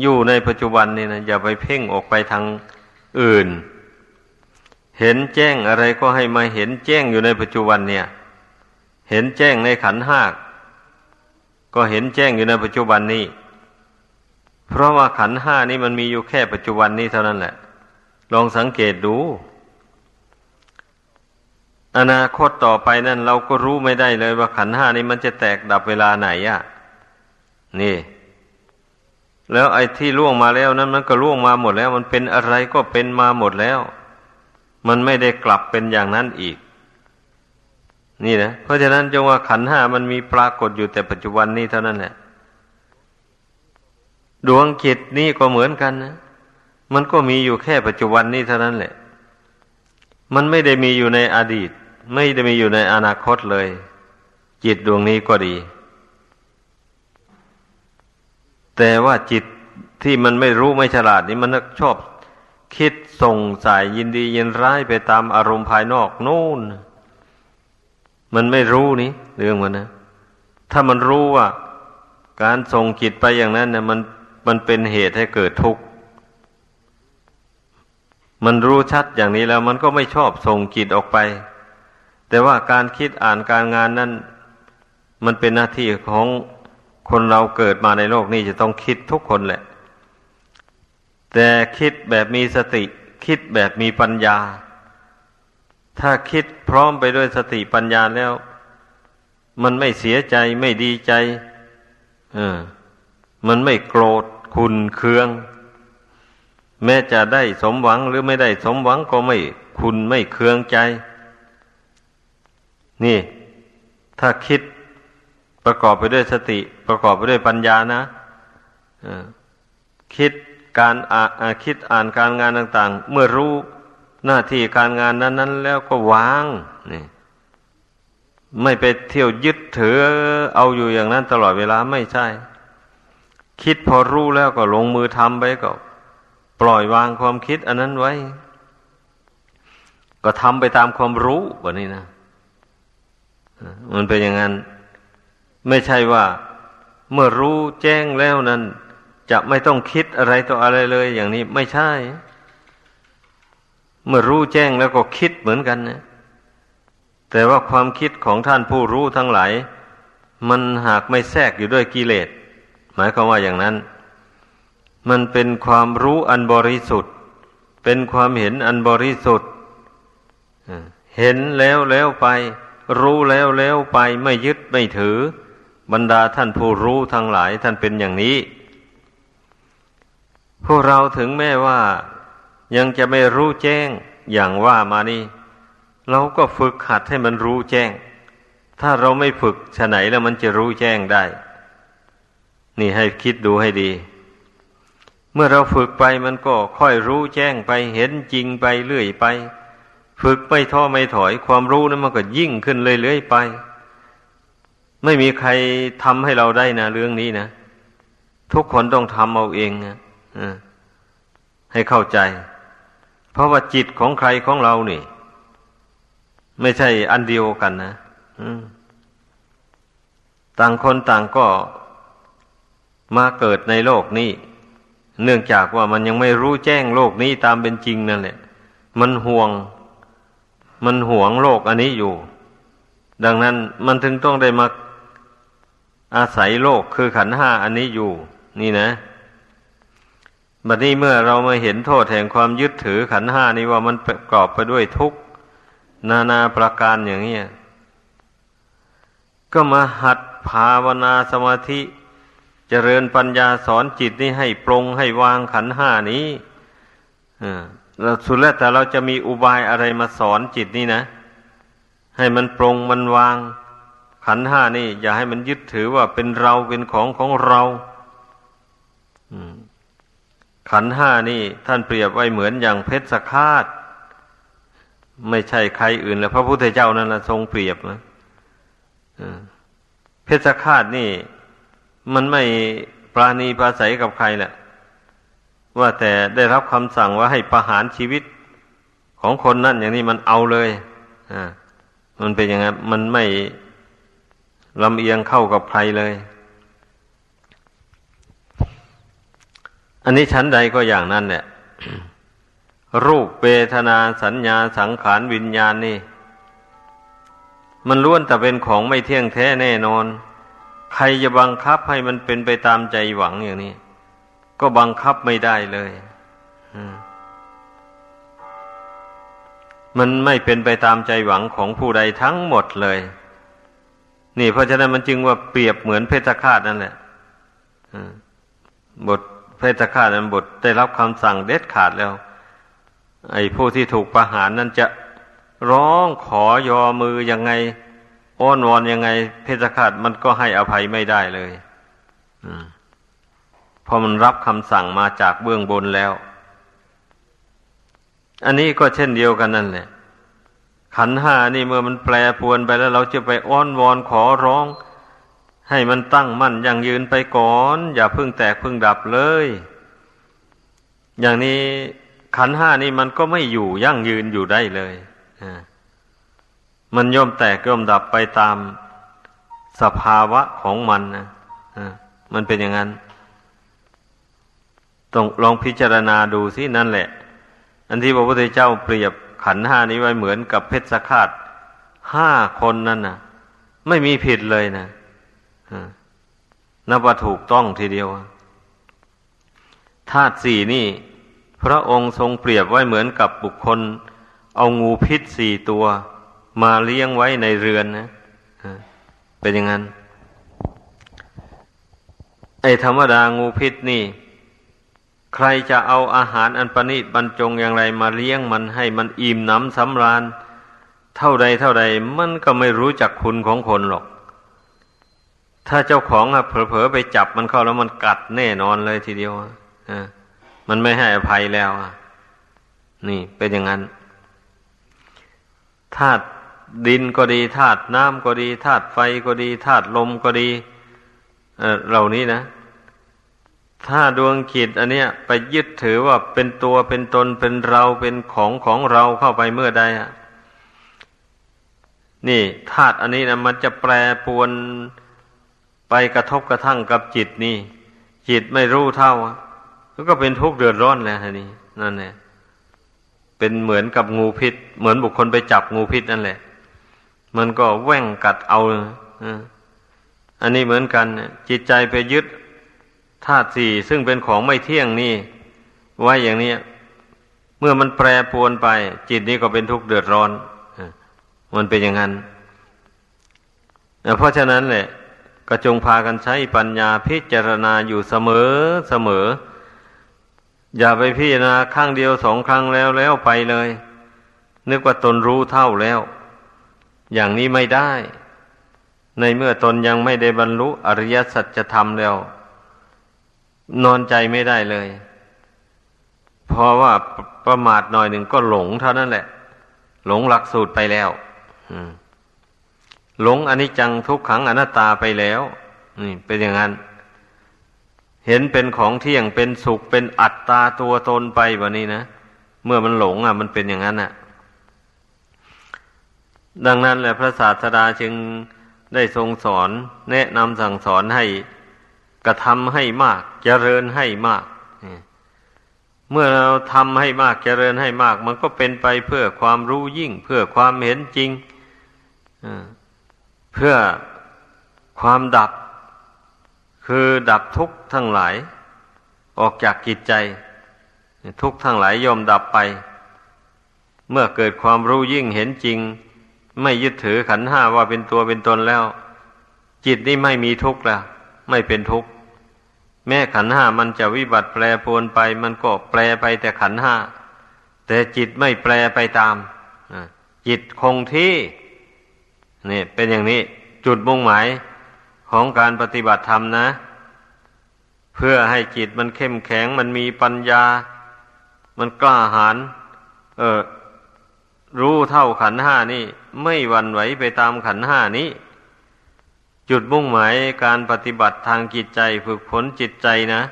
อยู่ในปัจจุบันนี่นะอย่าไปเพ่งออกไปทางอื่น เห็นแจ้งอะไรก็ให้มาเห็นแจ้งอยู่ในปัจจุบันเนี่ย เห็นแจ้งในขันห้าก ก็เห็นแจ้งอยู่ในปัจจุบันนี้ เพราะว่าขันห้านี้มันมีอยู่แค่ปัจจุบันนี้เท่านั้นแหละ ลองสังเกตดู อนาคตต่อไปนั่น เราก็รู้ไม่ได้เลยว่าขันห้านี้มันจะแตกดับเวลาไหนอะ่ะนี่ แล้วไอ้ที่ล่วงมาแล้วนั้น มันก็ล่วงมาหมดแล้ว มันเป็นอะไรก็เป็นมาหมดแล้ว มันไม่ได้กลับเป็นอย่างนั้นอีก นี่นะเพราะฉะนั้นจงว่าขันห้ามันมีปรากฏอยู่แต่ปัจจุบันนี้เท่านั้นแหละดวงจิตนี่ก็เหมือนกันนะมันก็มีอยู่แค่ปัจจุบันนี้เท่านั้นแหละ มันไม่ได้มีอยู่ในอดีต ไม่ได้มีอยู่ในอนาคตเลย จิตดวงนี้ก็ดี แต่ว่าจิตที่มันไม่รู้ไม่ฉลาดนี่มันชอบ คิดส่งสายยินดียินร้ายไปตามอารมณ์ภายนอกนู่น มันไม่รู้นี่เรื่องมันนะถ้ามันรู้ว่า การส่งจิตไปอย่างนั้นเนี่ยมันมันเป็นเหตุให้เกิดทุกข์มันรู้ชัดอย่างนี้แล้ว มันก็ไม่ชอบส่งจิตออกไป แต่ว่าการคิดอ่านการงานนั้นมันเป็นหน้าที่ของคนเราเกิดมาในโลกนี้จะต้องคิดทุกคนแหละ แต่คิดแบบมีสติ คิดแบบมีปัญญา ถ้าคิดพร้อมไปด้วยสติปัญญาแล้ว มันไม่เสียใจไม่ดีใจเออมันไม่โกรธคุณเคือง แม้จะได้สมหวังหรือไม่ได้สมหวังก็ไม่คุณไม่เคืองใจ นี่ ถ้าคิดประกอบไปด้วยสติ ประกอบไปด้วยปัญญานะคิดการอ่าคิดอ่านการงานต่าง ๆ เมื่อรู้ หน้าที่การงานนั้น ๆ แล้วก็วางนี่ไม่ไปเที่ยวยึดถือเอาอยู่อย่างนั้นตลอดเวลาไม่ใช่ คิดพอรู้แล้วก็ลงมือทำไปก็ ปล่อยวางความคิดอันนั้นไว้ ก็ทำไปตามความรู้แบบนี้นะมันเป็นอย่างนั้น ไม่ใช่ว่า เมื่อรู้แจ้งแล้วนั้น จะไม่ต้องคิดอะไรต่ออะไรเลย อย่างนี้ไม่ใช่ เมื่อรู้แจ้งแล้วก็คิดเหมือนกันนะแต่ว่าความคิดของท่านผู้รู้ทั้งหลาย มันหากไม่แทรกอยู่ด้วยกิเลส หมายความว่าอย่างนั้น มันเป็นความรู้อันบริสุทธิ์ เป็นความเห็นอันบริสุทธิ์เห็นแล้วแล้วไป รู้แล้วแล้วไปไม่ยึดไม่ถือ บรรดาท่านผู้รู้ทั้งหลายท่านเป็นอย่างนี้ พวกเราถึงแม้ว่า ยังจะไม่รู้แจ้งอย่างว่ามานี่ เราก็ฝึกหัดให้มันรู้แจ้ง ถ้าเราไม่ฝึกฉไหนแล้วมันจะรู้แจ้งได้ นี่ให้คิดดูให้ดี เมื่อเราฝึกไปมันก็ค่อยรู้แจ้งไปเห็นจริงไปเรื่อยไป ฝึกไม่ท้อไม่ถอย ความรู้นั้นมันก็ยิ่งขึ้นเรื่อยๆไป ไม่มีใครทำให้เราได้นะเรื่องนี้นะทุกคนต้องทำเอาเองนะให้เข้าใจ เพราะว่าจิตของใครของเรานี่ ไม่ใช่อันเดียวกันนะต่างคนต่างก็มาเกิดในโลกนี้ เนื่องจากว่ามันยังไม่รู้แจ้งโลกนี้ตามเป็นจริงนั่นแหละ มันห่วง มันห่วงโลกอันนี้อยู่ ดังนั้นมันถึงต้องได้มาอาศัยโลกคือขันห้าอันนี้อยู่ นี่นะ บัดนี้เมื่อเรามาเห็นโทษแห่งความยึดถือขันห้านี้ว่ามันประกอบไปด้วยทุกข์นานาประการอย่างนี้ก็มาหัดภาวนาสมาธิเจริญปัญญาสอนจิตนี่ให้ปรงให้วางขันห้านี้เราสุดแล้วแต่เราจะมีอุบายอะไรมาสอนจิตนี่นะ ให้มันปรงมันวาง ขันห้านี่ อย่าให้มันยึดถือว่าเป็นเราเป็นของของเรา ขันห้านี่ท่านเปรียบไว้เหมือนอย่างเพชรสคาดไม่ใช่ใครอื่นแล้วพระพุทธเจ้านั่นแหละทรงเปรียบนะเพชฌฆาตนี่ มันไม่ปราณีปราศัยกับใครแหละว่าแต่ได้รับคำสั่งว่าให้ประหารชีวิตของคนนั่นอย่างนี้มันเอาเลยอ่ามันเป็นอย่างนั้นมันไม่ลำเอียงเข้ากับใครเลย อันนี้ชั้นใดก็อย่างนั้นเนี่ยรูปเวทนาสัญญาสังขารวิญญาณนี่ มันล้วนแต่เป็นของไม่เที่ยงแท้แน่นอน ใครจะบังคับให้มันเป็นไปตามใจหวังอย่างนี้ ก็บังคับไม่ได้เลยมันไม่เป็นไปตามใจหวังของผู้ใดทั้งหมดเลย นี่เพราะฉะนั้นมันจึงว่าเปรียบเหมือนเพชฌฆาตนั่นแหละบท เพชฌฆาตนั้นบทได้รับคำสั่งเด็ดขาดแล้ว ไอ้ผู้ที่ถูกประหารนั้นจะร้องขอยอมือยังไง อ้อนวอนยังไง เพชฌฆาตมันก็ให้อภัยไม่ได้เลยพอมันรับคำสั่งมาจากเบื้องบนแล้ว อันนี้ก็เช่นเดียวกันนั่นแหละ ขันห้านี่เมื่อมันแปรปวนไปแล้ว เราจะไปอ้อนวอนขอร้อง ให้มันตั้งมั่นยั่งยืนไปก่อน อย่าพึ่งแตกพึ่งดับเลย อย่างนี้ขันห้านี่มันก็ไม่อยู่ยั่งยืนอยู่ได้เลยมันย่อมแตกย่อมดับไปตามสภาวะของมันนะมันเป็นอย่างนั้น ต้องลองพิจารณาดูสินั่นแหละ อันที่พระพุทธเจ้าเปรียบขันห้านี้ไว้เหมือนกับเพชรคาดห้าคนนั่นนะไม่มีผิดเลยนะ นับว่าถูกต้องทีเดียวธาตุสี่นี่ พระองค์ทรงเปรียบไว้เหมือนกับบุคคล เอางูพิษสี่ตัวมาเลี้ยงไว้ในเรือนนะเป็นอย่างนั้น ไอ้ธรรมดางูพิษนี่ ใครจะเอาอาหารอันประณีตบรรจงอย่างไรมาเลี้ยงมันให้มันอิ่มน้ำสำราญ เท่าใดเท่าใดมันก็ไม่รู้จักคุณของคนหรอก ถ้าเจ้าของอะเผลอๆไปจับมันเข้าแล้วมันกัดแน่นอนเลยทีเดียวอ่ามันไม่ให้อภัยแล้วอะ นี่เป็นอย่างนั้นธาตุดินก็ดีธาตุน้ำก็ดีธาตุไฟก็ดีธาตุลมก็ดีเเหล่านี้นะ ถ้าดวงขีดอันเนี้ยไปยึดถือว่าเป็นตัวเป็นตนเป็นเราเป็นของของเราเข้าไปเมื่อใดอะ นี่ธาตุอันนี้นะมันจะแปรปวน ไปกระทบกระทั่งกับจิตนี่ จิตไม่รู้เท่าก็เป็นทุกข์เดือดร้อนแล้วนี่นั่นแหละเป็นเหมือนกับงูพิษ เหมือนบุคคลไปจับงูพิษนั่นแหละ มันก็แว่งกัดเอาอันนี้เหมือนกัน จิตใจไปยึดธาตุสี่ซึ่งเป็นของไม่เที่ยงนี่ ไว้อย่างนี้เมื่อมันแปรปรวนไป จิตนี้ก็เป็นทุกข์เดือดร้อนมันเป็นอย่างนั้นเพราะฉะนั้นแหละ ก็จงพากันใช้ปัญญาพิจารณาอยู่เสมอเสมอ อย่าไปพิจารณาครั้งเดียวสองครั้งแล้วแล้วไปเลย นึกว่าตนรู้เท่าแล้ว อย่างนี้ไม่ได้ ในเมื่อตนยังไม่ได้บรรลุอริยสัจธรรมแล้ว นอนใจไม่ได้เลย เพราะว่าประมาทหน่อยหนึ่งก็หลงเท่านั้นแหละ หลงหลักสูตรไปแล้ว อืม หลงอนิจจังทุกขังอนัตตาไปแล้วนี่เป็นอย่างนั้น เห็นเป็นของเที่ยงเป็นสุขเป็นอัตตาตัวตนไปแบบนี้นะเมื่อมันหลงอะ มันเป็นอย่างนั้นอะ ดังนั้นแหละพระศาสดาจึงได้ทรงสอน แนะนำสั่งสอนให้กระทำให้มาก เจริญให้มากเมื่อเราทำให้มากเจริญให้มาก มันก็เป็นไปเพื่อความรู้ยิ่ง เพื่อความเห็นจริง เพื่อความดับ คือดับทุกข์ทั้งหลาย ออกจากกิจใจ ทุกข์ทั้งหลายยอมดับไป เมื่อเกิดความรู้ยิ่งเห็นจริง ไม่ยึดถือขันห้าว่าเป็นตัวเป็นตนแล้ว จิตนี่ไม่มีทุกข์แล้ว ไม่เป็นทุกข์แม้ขันห้ามันจะวิบัติแปรปรวนไป มันก็แปรไปแต่ขันห้าแต่จิตไม่แปรไปตามจิตคงที่ นี่เป็นอย่างนี้จุดมุ่งหมายของการปฏิบัติธรรมนะ เพื่อให้จิตมันเข้มแข็งมันมีปัญญา มันกล้าหาญเออรู้เท่าขันห้านี่ ไม่วันไหวไปตามขันห้านี้ จุดมุ่งหมายการปฏิบัติทางจิตใจฝึกฝนจิตใจนะ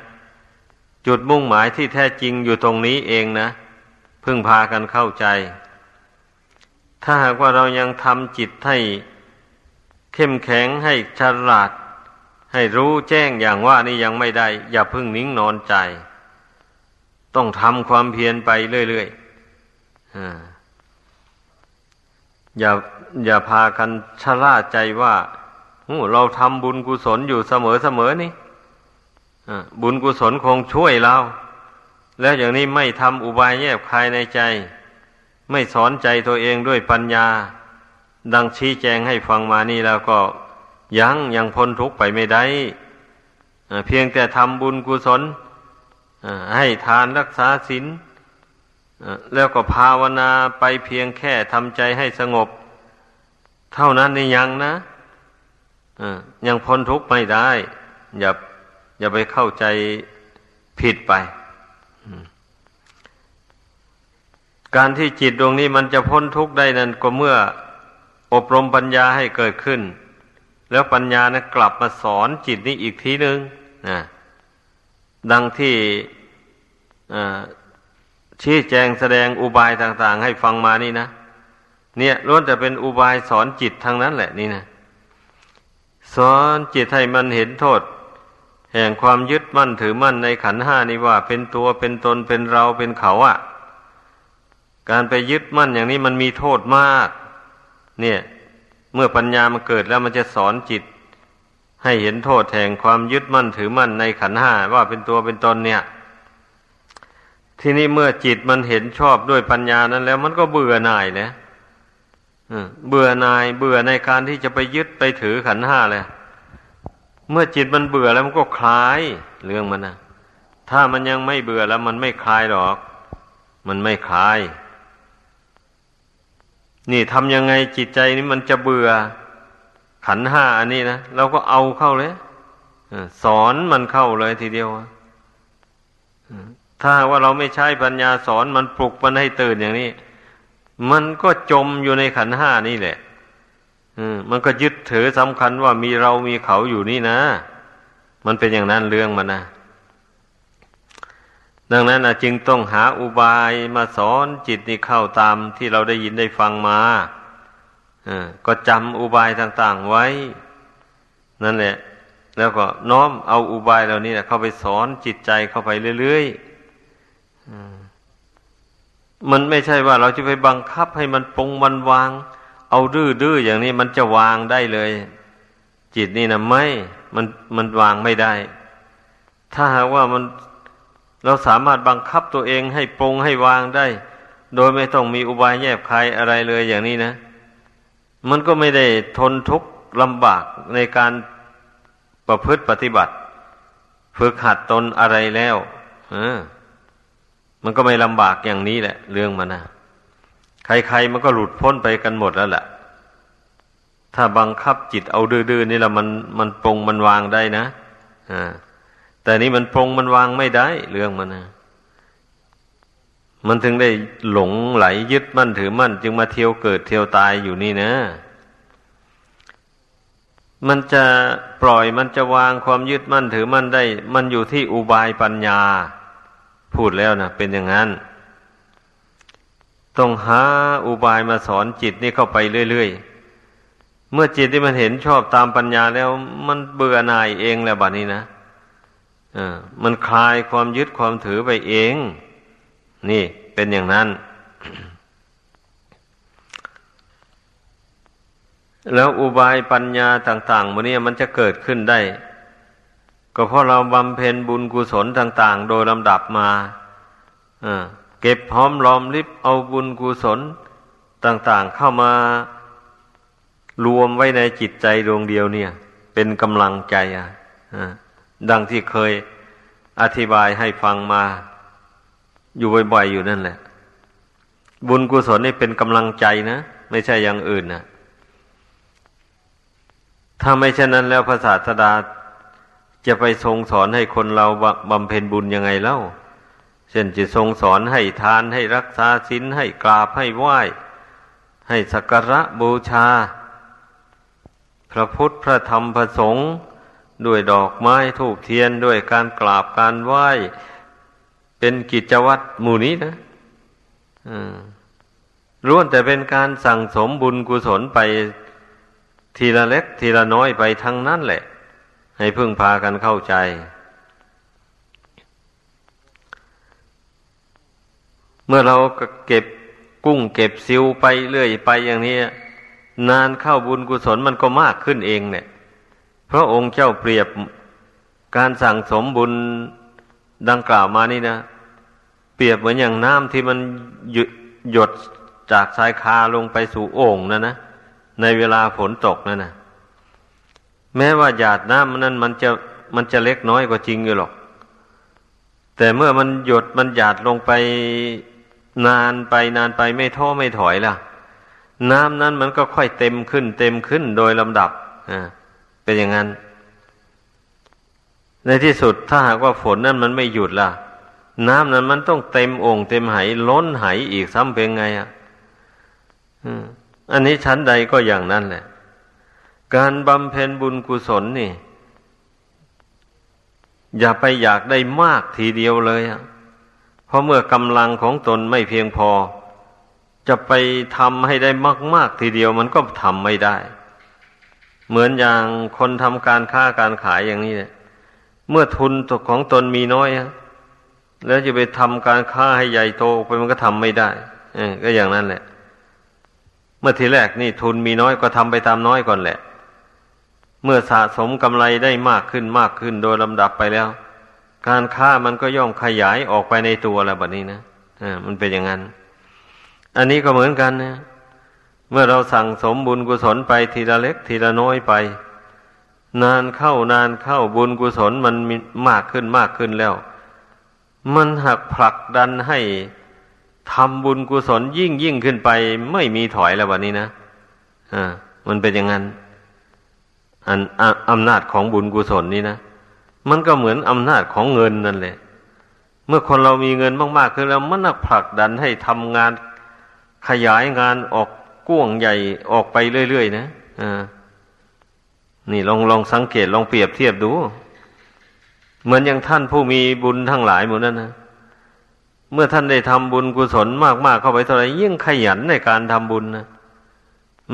จุดมุ่งหมายที่แท้จริงอยู่ตรงนี้เองนะ พึ่งพากันเข้าใจ ถ้าหากว่าเรายังทำจิตให้เข้มแข็งให้ฉลาด ให้รู้แจ้งอย่างว่านี่ยังไม่ได้ อย่าพึ่งนิ่งนอนใจ ต้องทำความเพียรไปเรื่อยๆอย่าอย่าพากันชะล่าใจว่าเราทำบุญกุศลอยู่เสมอๆนี่บุญกุศลคงช่วยเรา แล้วอย่างนี้ไม่ทำอุบายแยบคายในใจ ไม่สอนใจตัวเองด้วยปัญญา ดังชี้แจงให้ฟังมานี่แล้วก็ยังยังพ้นทุกข์ไปไม่ได้เพียงแต่ทำบุญกุศลให้ทานรักษาศีลแล้วก็ภาวนาไปเพียงแค่ทำใจให้สงบ เท่านั้นนี่ยังนะยังพ้นทุกข์ไม่ได้ อย่าอย่าไปเข้าใจผิดไป การที่จิตดวงนี้มันจะพ้นทุกข์ได้นั้นก็เมื่ออบรมปัญญาให้เกิดขึ้น แล้วปัญญานะกลับมาสอนจิตนี้อีกทีหนึ่งนะดังที่ชี้แจงแสดงอุบายต่าง ๆ ให้ฟังมานี่นะเนี่ยล้วนแต่เป็นอุบายสอนจิตทางนั้นแหละนี่นะสอนจิตให้มันเห็นโทษ แห่งความยึดมั่นถือมั่นในขันห้านี่ว่า เป็นตัวเป็นตนเป็นเราเป็นเขาอะ่ะ การไปยึดมั่นอย่างนี้มันมีโทษมาก เนี่ย เมื่อปัญญามันเกิดแล้วมันจะสอนจิต ให้เห็นโทษแห่งความยึดมั่นถือมั่นในขันห้าว่าเป็นตัวเป็นตนเนี่ย ทีนี้เมื่อจิตมันเห็นชอบด้วยปัญญานั้นแล้ว มันก็เบื่อหน่ายนะเบื่อหน่ายเบื่อในการที่จะไปยึดไปถือขันห้าเลยเมื่อจิตมันเบื่อแล้วมันก็คลายเรื่องมันนะถ้ามันยังไม่เบื่อแล้วมันไม่คลายหรอก มันไม่คลาย นี่ทำยังไงจิตใจนี้มันจะเบื่อขันห้าอันนี้นะเราก็เอาเข้าเลยสอนมันเข้าเลยทีเดียวถ้าว่าเราไม่ใช้ปัญญาสอนมันปลุกมันให้ตื่นอย่างนี้ มันก็จมอยู่ในขันห้านี่แหละมันก็ยึดถือสำคัญว่ามีเรามีเขาอยู่นี่นะ มันเป็นอย่างนั้นเรื่องมันนะ ดังนั้นจึงต้องหาอุบายมาสอนจิตนี่เข้าตามที่เราได้ยินได้ฟังมาก็จำอุบายต่างๆไว้ นั่นแหละ แล้วก็น้อมเอาอุบายเหล่านี้เข้าไปสอนจิตใจเข้าไปเรื่อยๆมันไม่ใช่ว่าเราจะไปบังคับให้มันปรงมันวาง เอาดื้อๆอย่างนี้มันจะวางได้เลย จิตนี่นะไม่ มันมันวางไม่ได้ ถ้าหากว่ามัน เราสามารถบังคับตัวเองให้ปรงให้วางได้ โดยไม่ต้องมีอุบายแยบคายอะไรเลยอย่างนี้นะ มันก็ไม่ได้ทนทุกข์ลำบากในการประพฤติปฏิบัติ ฝึกหัดตนอะไรแล้วเออมันก็ไม่ลำบากอย่างนี้แหละ เรื่องมันนะใครๆมันก็หลุดพ้นไปกันหมดแล้วแหละถ้าบังคับจิตเอาดื้อๆนี่ละมันมันปรงมันวางได้นะอ่า แต่นี้มันปรงมันวางไม่ได้ เรื่องมันนะมันถึงได้หลงไหลยึดมั่นถือมั่น จึงมาเที่ยวเกิดเที่ยวตายอยู่นี่นะ มันจะปล่อยมันจะวางความยึดมั่นถือมั่นได้ มันอยู่ที่อุบายปัญญา พูดแล้วนะเป็นอย่างนั้น ต้องหาอุบายมาสอนจิตนี่เข้าไปเรื่อยๆ เมื่อจิตที่มันเห็นชอบตามปัญญาแล้ว มันเบื่อหน่ายเองแล้วบัดนี้นะ มันคลายความยึดความถือไปเอง นี่เป็นอย่างนั้น แล้วอุบายปัญญาต่างๆมันนี้มันจะเกิดขึ้นได้ ก็เพราะเราบำเพ็ญบุญกุศลต่าง ๆ โดยลำดับมาเก็บหอมรอมริบเอาบุญกุศลต่าง ๆ เข้ามารวมไว้ในจิตใจดวงเดียวเนี่ย เป็นกำลังใจอะ ดังที่เคยอธิบายให้ฟังมา อยู่บ่อยๆอยู่นั่นแหละ บุญกุศลนี่เป็นกำลังใจนะ ไม่ใช่อย่างอื่นนะถ้าไม่เช่นนั้นแล้วพระศาสดาจะไปทรงสอนให้คนเราบำเพ็ญบุญยังไงเล่า เช่นจะทรงสอนให้ทานให้รักษาศีลให้กราบให้ไหว้ ให้สักการะบูชา พระพุทธพระธรรมพระสงฆ์ ด้วยดอกไม้ทูบเทียนด้วยการกราบการไหว้ เป็นกิจวัตรหมู่นี้นะล้วนแต่เป็นการสั่งสมบุญกุศลไปทีละเล็ก ทีละน้อยไปทั้งนั้นแหละ ให้พึ่งพากันเข้าใจ เมื่อเราเก็บกุ้งเก็บซิวไปเรื่อยไปอย่างนี้ นานเข้าบุญกุศลมันก็มากขึ้นเองเนี่ย พระองค์เจ้าเปรียบการสั่งสมบุญดังกล่าวมานี่นะ เปรียบเหมือนอย่างน้ำที่มันหยดจากสายคาลงไปสู่โอ่งนะนะในเวลาฝนตกนั่นนะแม้ว่าหยาดน้ำนั้นมันจะมันจะเล็กน้อยกว่าจริงอยู่หรอก แต่เมื่อมันหยดมันหยาดลงไปนานไปนานไปไม่ท้อไม่ถอยล่ะ น้ำนั้นมันก็ค่อยเต็มขึ้น เต็มขึ้นโดยลำดับอ่า เป็นอย่างนั้น ในที่สุดถ้าหากว่าฝนนั้นมันไม่หยุดล่ะ น้ำนั้นมันต้องเต็มองค์เต็มไหล้นไหอีกซ้ำเป็นไงอะอันนี้ชั้นใดก็อย่างนั้นแหละ การบำเพ็ญบุญกุศลนี่ อย่าไปอยากได้มากทีเดียวเลยอะเพราะเมื่อกำลังของตนไม่เพียงพอ จะไปทำให้ได้มาก ๆ ทีเดียวมันก็ทำไม่ได้ เหมือนอย่างคนทำการค้าการขายอย่างนี้เนี่ยเมื่อทุนตกของตนมีน้อยแล้วจะไปทำการค้าให้ใหญ่โตไปมันก็ทำไม่ได้อก็อย่างนั้นแหละ เมื่อทีแรกนี่ทุนมีน้อยก็ทำไปตามน้อยก่อนแหละ เมื่อสะสมกำไรได้มากขึ้นมากขึ้นโดยลำดับไปแล้ว การค้ามันก็ย่อมขยายออกไปในตัวแล้วแบบนี้นะอ่ามันเป็นอย่างนั้น อันนี้ก็เหมือนกันนะ เมื่อเราสั่งสมบุญกุศลไปทีละเล็กทีละน้อยไป นานเข้านานเข้าบุญกุศลมันมมากขึ้นมากขึ้นแล้ว มันหักผลักดันให้ทำบุญกุศลยิ่งยิ่งขึ้นไป ไม่มีถอยแล้ววันนี้นะอ่ามันเป็นอย่างนั้นอันอำนาจของบุญกุศลนี่นะมันก็เหมือนอำนาจของเงินนั่นแหละ เมื่อคนเรามีเงินมากๆขึ้นแล้วมันหักผลักดันให้ทำงานขยายงานออก กว้งใหญ่ออกไปเรื่อยๆนะอ่านี่ลองลองสังเกตลองเปรียบเทียบดู เหมือนอย่างท่านผู้มีบุญทั้งหลายหมดนั้นนะเมื่อท่านได้ทำบุญกุศลมากๆเข้าไปเท่าไรยิ่งขยันในการทำบุญนะ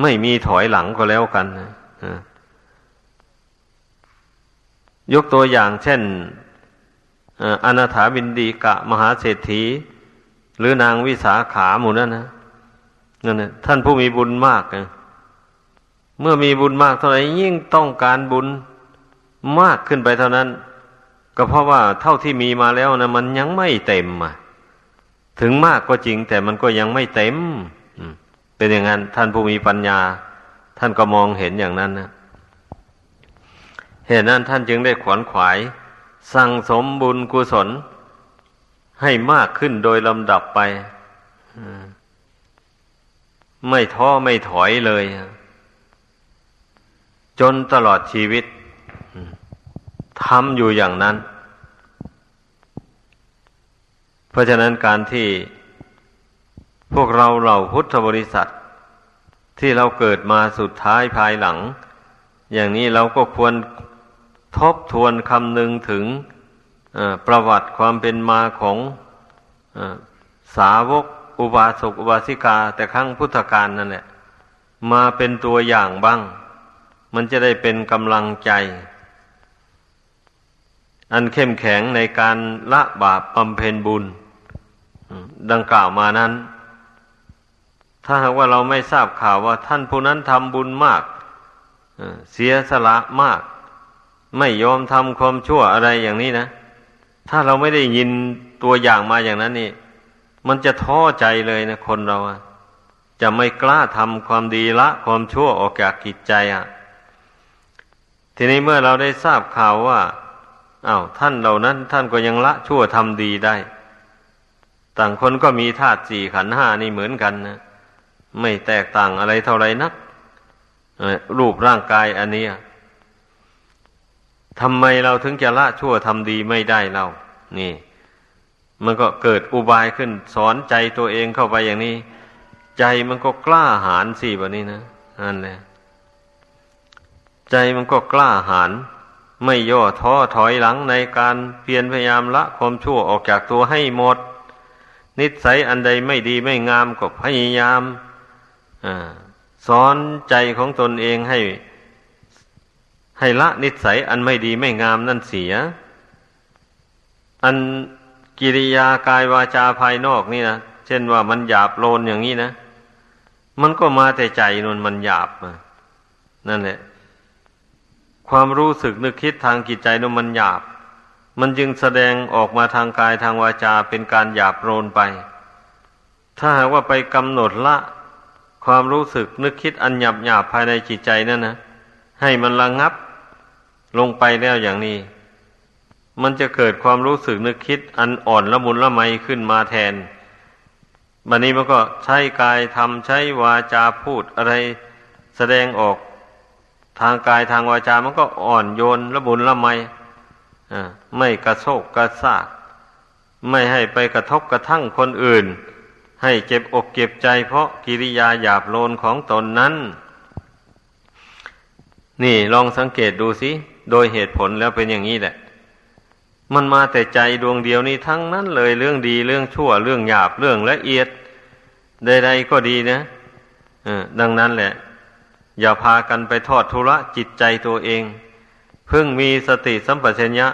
ไม่มีถอยหลังก็แล้วกันนะยกตัวอย่างเช่นอนาถาบินดีกะมหาเศรษฐี หรือนางวิสาขาหมู่นั้นนะ นั่นแหละท่านผู้มีบุญมากนะเมื่อมีบุญมากเท่าไหร่ยิ่งต้องการบุญมากขึ้นไปเท่านั้น ก็เพราะว่าเท่าที่มีมาแล้วนะมันยังไม่เต็มอะถึงมากก็จริง แต่มันก็ยังไม่เต็มเป็นอย่างนั้น ท่านผู้มีปัญญา ท่านก็มองเห็นอย่างนั้นนะเหตุนั้นท่านจึงได้ขวนขวาย สั่งสมบุญกุศล ให้มากขึ้นโดยลำดับไป ไม่ท้อไม่ถอยเลย จนตลอดชีวิตทำอยู่อย่างนั้น เพราะฉะนั้นการที่พวกเราเหล่าพุทธบริษัท ที่เราเกิดมาสุดท้ายภายหลัง อย่างนี้เราก็ควรทบทวนคำนึงถึงประวัติความเป็นมาของสาวก อุบาสกอุบาสิกา แต่ครั้งพุทธกาลนั่นแหละมาเป็นตัวอย่างบ้าง มันจะได้เป็นกำลังใจ อันเข้มแข็งในการละบาปบำเพ็ญบุญ ดังกล่าวมานั้น ถ้าหากว่าเราไม่ทราบข่าวว่าท่านผู้นั้นทำบุญมากเสียสละมาก ไม่ยอมทำความชั่วอะไรอย่างนี้นะ ถ้าเราไม่ได้ยินตัวอย่างมาอย่างนั้นนี่ มันจะท้อใจเลยนะคนเราจะไม่กล้าทำความดีละ ความชั่วออกจากกิจใจอะทีนี้เมื่อเราได้ทราบข่าวว่าอา้าวท่านเหล่านั้น ท่านก็ยังละชั่วทำดีได้ ต่างคนก็มีธาตุสี่ขันห้านี่เหมือนกันนะไม่แตกต่างอะไรเท่าไรนักรูปร่างกายอันนี้ทำไมเราถึงจะละชั่วทำดีไม่ได้เรา นี่ มันก็เกิดอุบายขึ้นสอนใจตัวเองเข้าไปอย่างนี้ ใจมันก็กล้าหาญสิแบบนี้นะนั่นแหละใจมันก็กล้าหาญไม่ย่อท้อถอยหลังในการเพียรพยายามละความชั่วออกจากตัวให้หมด นิสัยอันใดไม่ดีไม่งามก็พยายามอสอนใจของตนเองให้ ให้ละนิสัยอันไม่ดีไม่งามนั่นเสีย อัน กิริยากายวาจาภายนอกนี่นะเช่นว่ามันหยาบโลนอย่างนี้นะ มันก็มาแต่ใจนนมันหยาบนั่นแหละความรู้สึกนึกคิดทางจิตใจนนมันหยาบ มันจึงแสดงออกมาทางกายทางวาจาเป็นการหยาบโลนไป ถ้าหากว่าไปกำหนดละ ความรู้สึกนึกคิดอันหยาบหยาบภายในจิตใจนั่นนะให้มันระงงับลงไปแล้วอย่างนี้ มันจะเกิดความรู้สึกนึกคิดอันอ่อนละมุนละไมขึ้นมาแทนบันนี้มันก็ใช้กายทำใช้วาจาพูดอะไรแสดงออกทางกายทางวาจามันก็อ่อนโยนละมุนละไมไม่กระโชกกระซาก ไม่ให้ไปกระทบกระทั่งคนอื่น ให้เจ็บอกเก็บใจเพราะกิริยาหยาบโลนของตนนั้น นี่ลองสังเกตดูสิ โดยเหตุผลแล้วเป็นอย่างนี้แหละ มันมาแต่ใจดวงเดียวนี้ทั้งนั้นเลยเรื่องดีเรื่องชั่วเรื่องหยาบเรื่องละเอียดใดๆก็ดีนะดังนั้นแหละ อย่าพากันไปทอดทุระจิตใจตัวเอง เพิ่งมีสติสัมปชัญญะ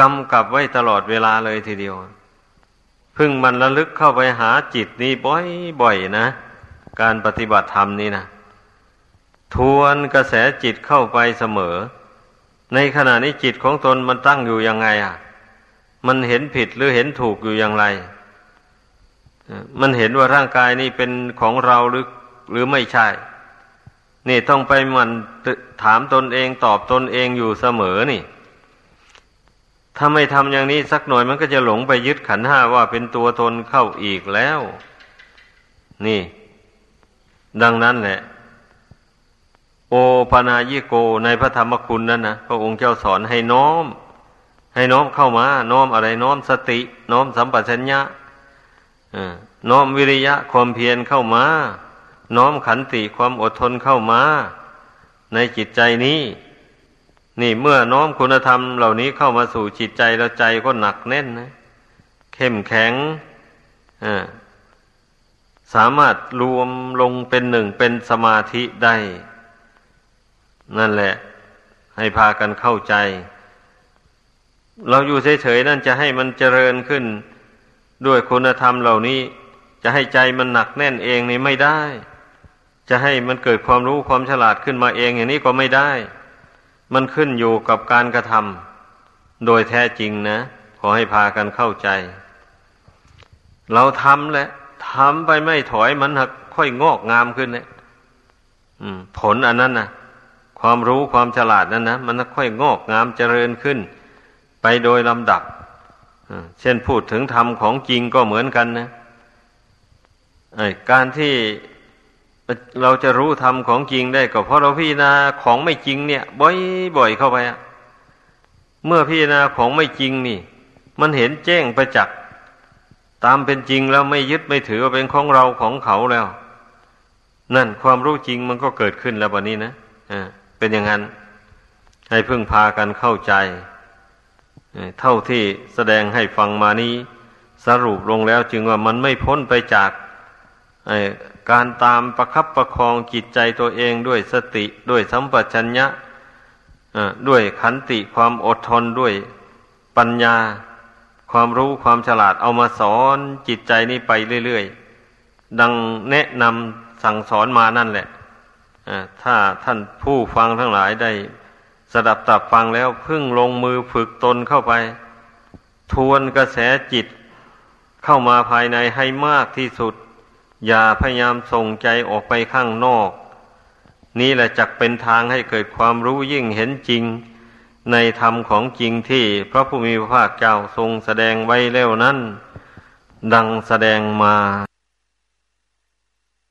กำกับไว้ตลอดเวลาเลยทีเดียว พึ่งมันระลึกเข้าไปหาจิตนี้บ่อยๆนะ การปฏิบัติธรรมนี่นะทวนกระแสจิตเข้าไปเสมอ ในขณะนี้จิตของตนมันตั้งอยู่ยังไงอะ มันเห็นผิดหรือเห็นถูกอยู่อย่างไร มันเห็นว่าร่างกายนี้เป็นของเราหรือหรือไม่ใช่ นี่ต้องไปมันถามตนเองตอบตนเองอยู่เสมอนี่ ถ้าไม่ทำอย่างนี้สักหน่อยมันก็จะหลงไปยึดขันห้าว่าเป็นตัวตนเข้าอีกแล้ว นี่ ดังนั้นแหละ ปนายิโกในพระธรรมคุณนั่นนะพระองค์เจ้าสอนให้น้อม ให้น้อมเข้ามาน้อมอะไรน้อมสติ น้อมสัมปชัญญะน้อมวิริยะความเพียรเข้ามา น้อมขันติความอดทนเข้ามา ในจิตใจนี้ นี่เมื่อน้อมคุณธรรมเหล่านี้เข้ามาสู่จิตใจแล้วใจก็หนักแน่นนะเข้มแข็งสามารถรวมลงเป็นหนึ่งเป็นสมาธิได้ นั่นแหละ ให้พากันเข้าใจ เราอยู่เฉยๆนั่นจะให้มันเจริญขึ้น ด้วยคุณธรรมเหล่านี้ จะให้ใจมันหนักแน่นเองนี่ไม่ได้ จะให้มันเกิดความรู้ความฉลาดขึ้นมาเองอย่างนี้ก็ไม่ได้ มันขึ้นอยู่กับการกระทำโดยแท้จริงนะ ขอให้พากันเข้าใจ เราทำแหละทำไปไม่ถอยมันหักค่อยงอกงามขึ้นเนี่ยผลอันนั้นนะ ความรู้ความฉลาดนั้นนะมันค่อยงอกงามเจริญขึ้น ไปโดยลำดับเช่นพูดถึงธรรมของจริงก็เหมือนกันนะการที่เราจะรู้ธรรมของจริงได้ก็เพราะเราพิจารณาของไม่จริงเนี่ย บ่อยๆเข้าไปอะเมื่อพิจารณาของไม่จริงนี่ มันเห็นแจ้งประจักษ์ตามเป็นจริงแล้วไม่ยึดไม่ถือว่าเป็นของเราของเขาแล้ว นั่นความรู้จริงมันก็เกิดขึ้นแล้ววันนี้นะอ่า เป็นอย่างนั้น ให้พึ่งพากันเข้าใจ เท่าที่แสดงให้ฟังมานี้สรุปลงแล้วจึงว่ามันไม่พ้นไปจากการตามประคับประคองจิตใจตัวเองด้วยสติด้วยสัมปชัญญะด้วยขันติความอดทนด้วยปัญญา ความรู้ความฉลาดเอามาสอนจิตใจนี้ไปเรื่อยๆ ดังแนะนำสั่งสอนมานั่นแหละ ถ้าท่านผู้ฟังทั้งหลายได้สดับตับฟังแล้วพึ่งลงมือฝึกตนเข้าไป ทวนกระแสจิตเข้ามาภายในให้มากที่สุด อย่าพยายามส่งใจออกไปข้างนอก นี่แหละจักเป็นทางให้เกิดความรู้ยิ่งเห็นจริง ในธรรมของจริงที่พระผู้มีพระภาคเจ้าทรงแสดงไว้แล้วนั้น ดังแสดงมา